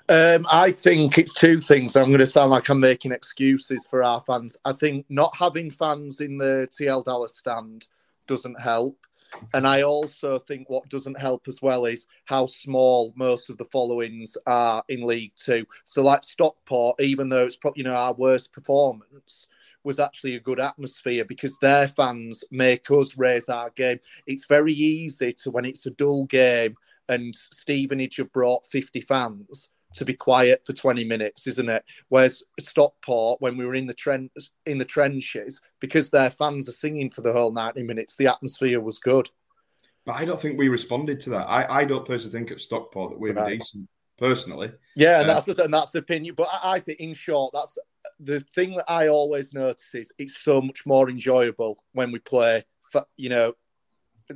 Um, I think it's two things. I'm going to sound like I'm making excuses for our fans. I think not having fans in the TL Dallas stand doesn't help. And I also think what doesn't help as well is how small most of the followings are in League Two. So, like Stockport, even though it's probably you know our worst performance, was actually a good atmosphere because their fans make us raise our game. It's very easy to when it's a dull game and Stevenage have brought 50 fans to be quiet for 20 minutes, isn't it? Whereas Stockport, when we were in the trench in the trenches, because their fans are singing for the whole 90 minutes, the atmosphere was good. But I don't think we responded to that. I, I don't personally think at Stockport that we were Right. decent, personally. Yeah, and Uh, that's the and that's opinion. But I, I think, in short, that's the thing that I always notice is it's so much more enjoyable when we play, for, you know,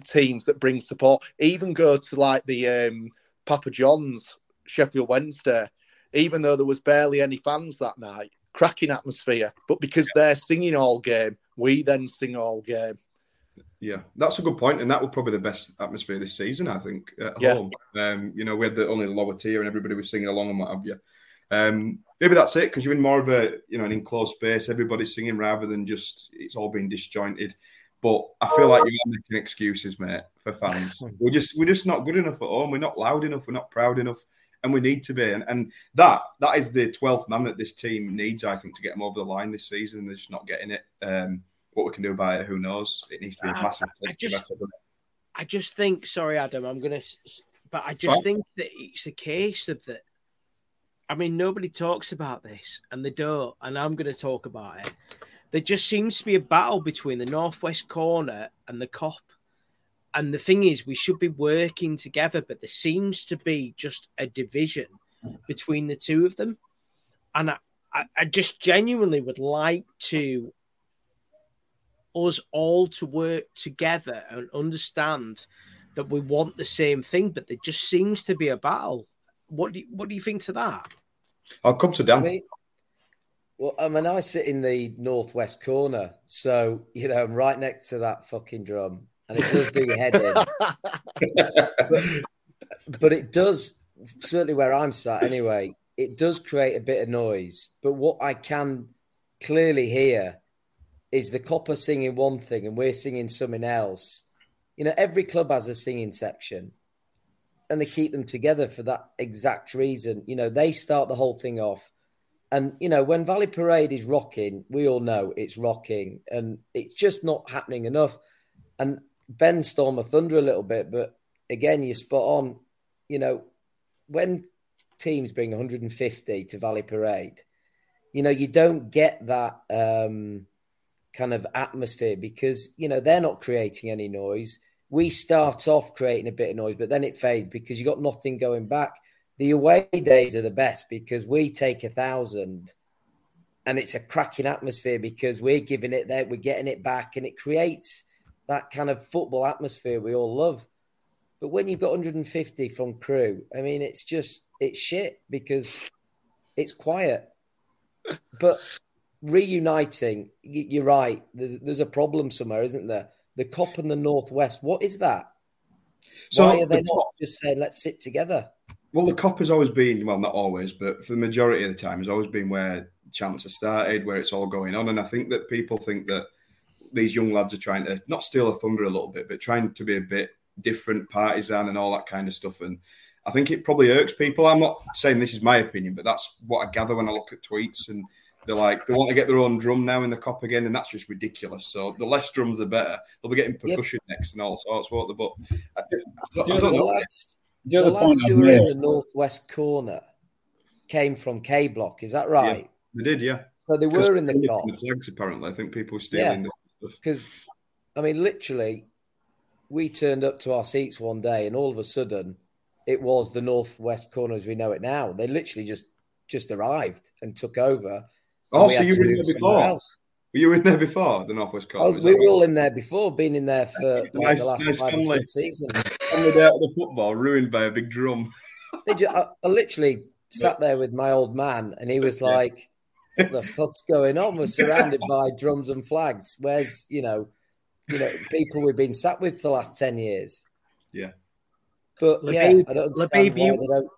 teams that bring support. Even go to like the um, Papa John's Sheffield Wednesday, even though there was barely any fans that night, cracking atmosphere. But because they're singing all game, we then sing all game. Yeah, that's a good point, and that would probably the best atmosphere this season, I think, at Yeah. home. Um, you know, we had the only the lower tier, and everybody was singing along and what have you. Um, maybe that's it because you're in more of a you know an enclosed space. Everybody's singing rather than just it's all being disjointed. But I feel like you're making excuses, mate, for fans. We're just we're just not good enough at home. We're not loud enough. We're not proud enough, and we need to be. And, and that that is the twelfth man that this team needs, I think, to get them over the line this season. And they're just not getting it. Um, what we can do about it, who knows? It needs to be a I- massive. I collective just- effort. I just think, sorry, Adam, I'm gonna, but I just Fine. think that it's a case of that. I mean, nobody talks about this, and they don't, and I'm going to talk about it. There just seems to be a battle between the northwest corner and the Kop, and the thing is, we should be working together, but there seems to be just a division between the two of them, and I, I, I just genuinely would like to us all to work together and understand that we want the same thing, but there just seems to be a battle. What do you, what do you think to that? I'll come to Dan. I mean, well, I mean, I sit in the northwest corner, so you know I'm right next to that fucking drum, and it does do your head in. but, but it does certainly where I'm sat anyway. It does create a bit of noise, but what I can clearly hear is the copper singing one thing and we're singing something else. You know, every club has a singing section and they keep them together for that exact reason. You know, they start the whole thing off. And, you know, when Valley Parade is rocking, we all know it's rocking and it's just not happening enough. And Ben Storm a Thunder a little bit, but again, you're spot on. You know, when teams bring 150 to Valley Parade, you know, you don't get that um, kind of atmosphere because, you know, they're not creating any noise. We start off creating a bit of noise, but then it fades because you got nothing going back. The away days are the best because we take a thousand and it's a cracking atmosphere because we're giving it there, we're getting it back, and it creates that kind of football atmosphere we all love. But when you've got 150 from Crewe, I mean, it's just it's shit because it's quiet. But reuniting, you're right. There's a problem somewhere, isn't there? The Kop and the northwest. What is that? So Why are they the not just saying let's sit together? Well, the Kop has always been, well, not always, but for the majority of the time, has always been where chants have started, where it's all going on. And I think that people think that these young lads are trying to not steal a thunder a little bit, but trying to be a bit different, partisan, and all that kind of stuff. And I think it probably irks people. I'm not saying this is my opinion, but that's what I gather when I look at tweets. And they're like, they want to get their own drum now in the Kop again, and that's just ridiculous. So the less drums, the better. They'll be getting percussion next and all sorts. What the but I, I don't, I don't know. lads, The the other lads who were in the northwest corner came from K Block. Is that right? They did, yeah. So they were in the they're the flags. Apparently, I think people were stealing the stuff. Because, I mean, literally, we turned up to our seats one day, and all of a sudden, it was the northwest corner as we know it now. They literally just just arrived and took over. Oh, so you were in there before? else. Were you in there before the Northwest Corner? was, we were all in there before, been in there for like Nice- the last nice five or six seasons. On the day of the football, ruined by a big drum. They ju- I, I literally sat there with my old man, and he was like, "What the fuck's going on?" We're surrounded by drums and flags. Where's you know, you know, people we've been sat with for the last ten years. Yeah. But yeah, Labib- I don't understand Labib, why you- they don't.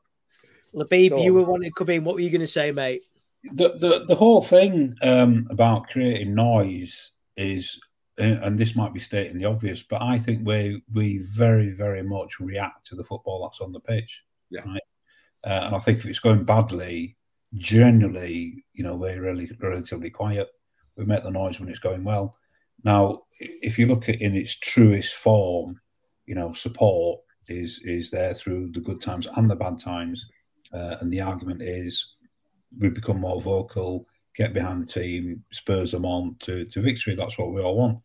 Labib, you were wanting to come in. What were you going to say, mate? the the, the whole thing um, about creating noise is, and and this might be stating the obvious, but I think we we very very much react to the football that's on the pitch. Yeah. Right? Uh, and I think if it's going badly, generally, you know, we're really relatively quiet. We make the noise when it's going well. Now, if you look at in its truest form, you know, support is is there through the good times and the bad times, uh, and the argument is we become more vocal, get behind the team, spurs them on to, to victory. That's what we all want.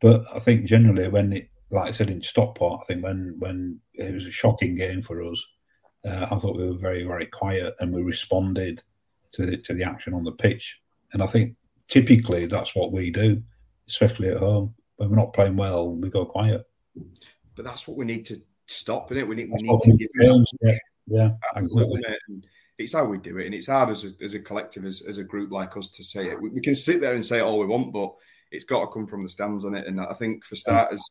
But I think generally when it like I said in Stockport, I think when when it was a shocking game for us, uh, I thought we were very very quiet and we responded to the, to the action on the pitch. And I think typically that's what we do, especially at home. When we're not playing well, we go quiet. But that's what we need to stop, isn't it? We need, we need to give it Yeah, yeah, Absolutely. It's how we do it, and it's hard as a, as a collective, as, as a group like us, to say it. We, we can sit there and say all we want, but it's got to come from the stands on it. And I think for starters,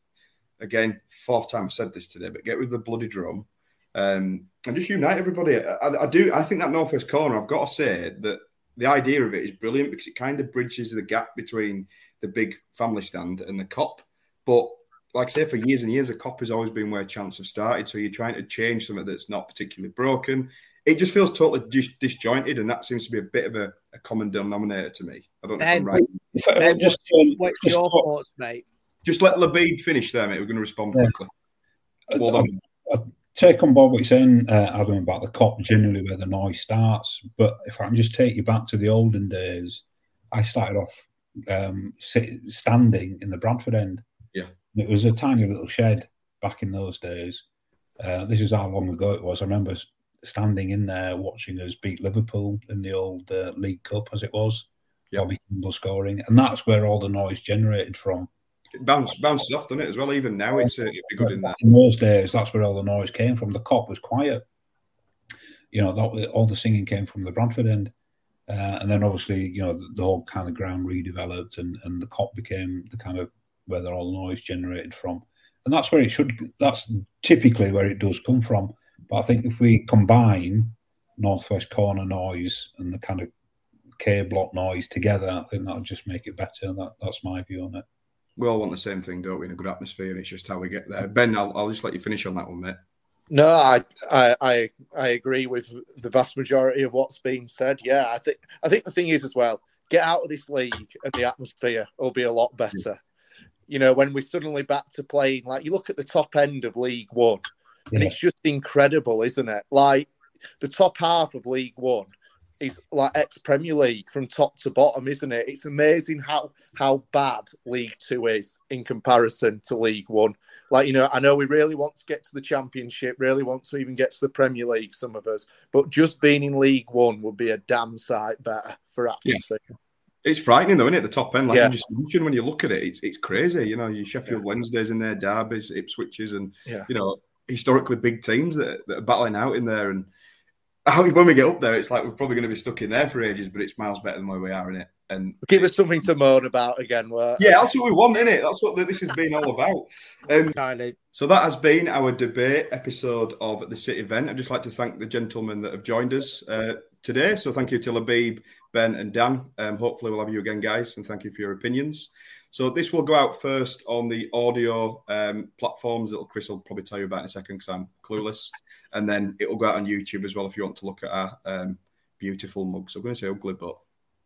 again, fourth time I've said this today, but get rid of the bloody drum um, and just unite everybody. I, I do. I think that northwest corner. I've got to say that the idea of it is brilliant because it kind of bridges the gap between the big family stand and the Kop. But like I say, for years and years, the Kop has always been where chance have started. So you're trying to change something that's not particularly broken. It just feels totally dis- disjointed, and that seems to be a bit of a, a common denominator to me. I don't know if I'm right. If I- Ben, just, what's, um, what's just your talk- thoughts, mate? Just let Labib finish there, mate. We're going to respond Yeah. quickly. Well done. I take on board what you're saying, uh, Adam, about the Kop generally where the noise starts. But if I can just take you back to the olden days, I started off um, sit, standing in the Bradford end. Yeah. It was a tiny little shed back in those days. Uh, this is how long ago it was. I remember s- standing in there watching us beat Liverpool in the old uh, League Cup, as it was. Yeah. Bobby Campbell scoring, and that's where all the noise generated from. It bounce, bounces off, doesn't it, as well? Even now, it's uh, it'd be good in that. In those days, that's where all the noise came from. The Kop was quiet. You know, that, all the singing came from the Bradford end. Uh, and then obviously, you know, the, the whole kind of ground redeveloped and, and the Kop became the kind of where all the all noise generated from. And that's where it should, that's typically where it does come from. But I think if we combine Northwest Corner noise and the kind of K block noise together, I think that'll just make it better. That, that's my view on it. We all want the same thing, don't we? In a good atmosphere, and it's just how we get there. Ben, I'll, I'll just let you finish on that one, mate. No, I, I I I agree with the vast majority of what's been said. Yeah, I think I think the thing is as well, get out of this league and the atmosphere will be a lot better. You know, when we're suddenly back to playing, like you look at the top end of League One, and Yeah. it's just incredible, isn't it? Like the top half of League One is like ex Premier League from top to bottom, isn't it? It's amazing how how bad League Two is in comparison to League One. Like you know, I know we really want to get to the Championship, really want to even get to the Premier League, some of us, but just being in League One would be a damn sight better for atmosphere. It's frightening, though, isn't it? The top end, like Yeah. you just mentioned, when you look at it, it's, it's crazy. You know, your Sheffield Wednesdays in there, Derbies, Ipswiches, and Yeah. you know, historically big teams that, that are battling out in there. And how, when we get up there, it's like we're probably going to be stuck in there for ages, but it's miles better than where we are in it. And Give us something to moan about again. Where, yeah, that's what we want, isn't it? That's what this has been all about. Um, Kind of. So that has been our debate episode of the City Vent. I'd just like to thank the gentlemen that have joined us uh, today. So thank you to Labib, Ben, and Dan. Um, hopefully we'll have you again, guys, and thank you for your opinions. So this will go out first on the audio um, platforms that Chris will probably tell you about in a second because I'm clueless, and then it will go out on YouTube as well if you want to look at our um, beautiful mugs. I'm going to say ugly, but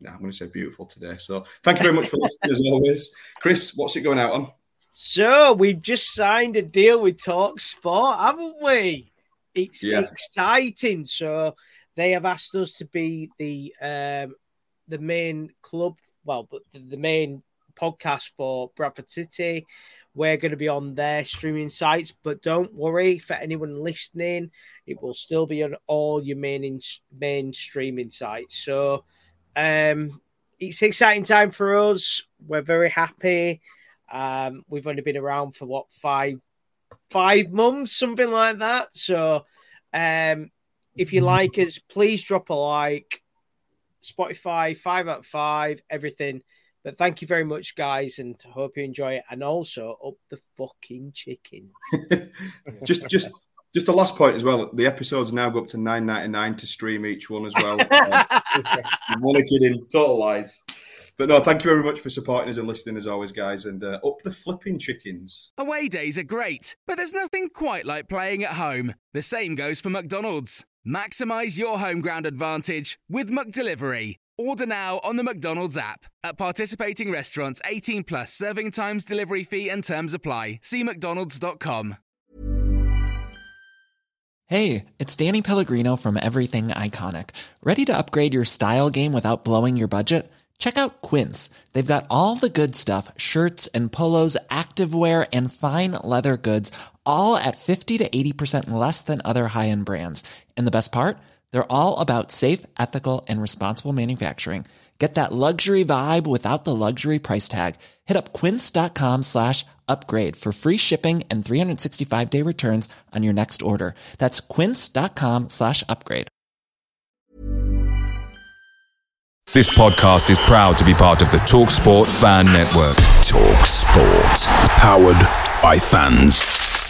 yeah, I'm going to say beautiful today. So thank you very much for listening as always. Chris, what's it going out on? So we've just signed a deal with Talk Sport, haven't we? It's Yeah. exciting. So they have asked us to be the um, the main club, well, but the main podcast for Bradford City. We're going to be on their streaming sites, but don't worry for anyone listening, it will still be on all your main in, main streaming sites. So um, it's an exciting time for us. We're very happy. Um, we've only been around for what five five months, something like that. So um, if you like us, please drop a like. Spotify, five out of five, everything. But thank you very much, guys, and hope you enjoy it. And also up the fucking chickens. just just just a last point as well. The episodes now go up to nine ninety nine to stream each one as well. Uh, I'm only kidding, total lies. But no, thank you very much for supporting us and listening as always, guys. And uh, up the flipping chickens. Away days are great, but there's nothing quite like playing at home. The same goes for McDonald's. Maximize your home ground advantage with McDelivery. Order now on the McDonald's app. At participating restaurants, 18 plus serving times, delivery fee, and terms apply. See McDonald's.com. Hey, it's Danny Pellegrino from Everything Iconic. Ready to upgrade your style game without blowing your budget? Check out Quince. They've got all the good stuff shirts and polos, activewear, and fine leather goods, all at 50 to 80% less than other high end brands. And the best part? They're all about safe, ethical, and responsible manufacturing. Get that luxury vibe without the luxury price tag. Hit up quince.com slash upgrade for free shipping and 365 day returns on your next order. That's quince.com slash upgrade. This podcast is proud to be part of the TalkSport Fan Network. Talk Sport. Powered by fans.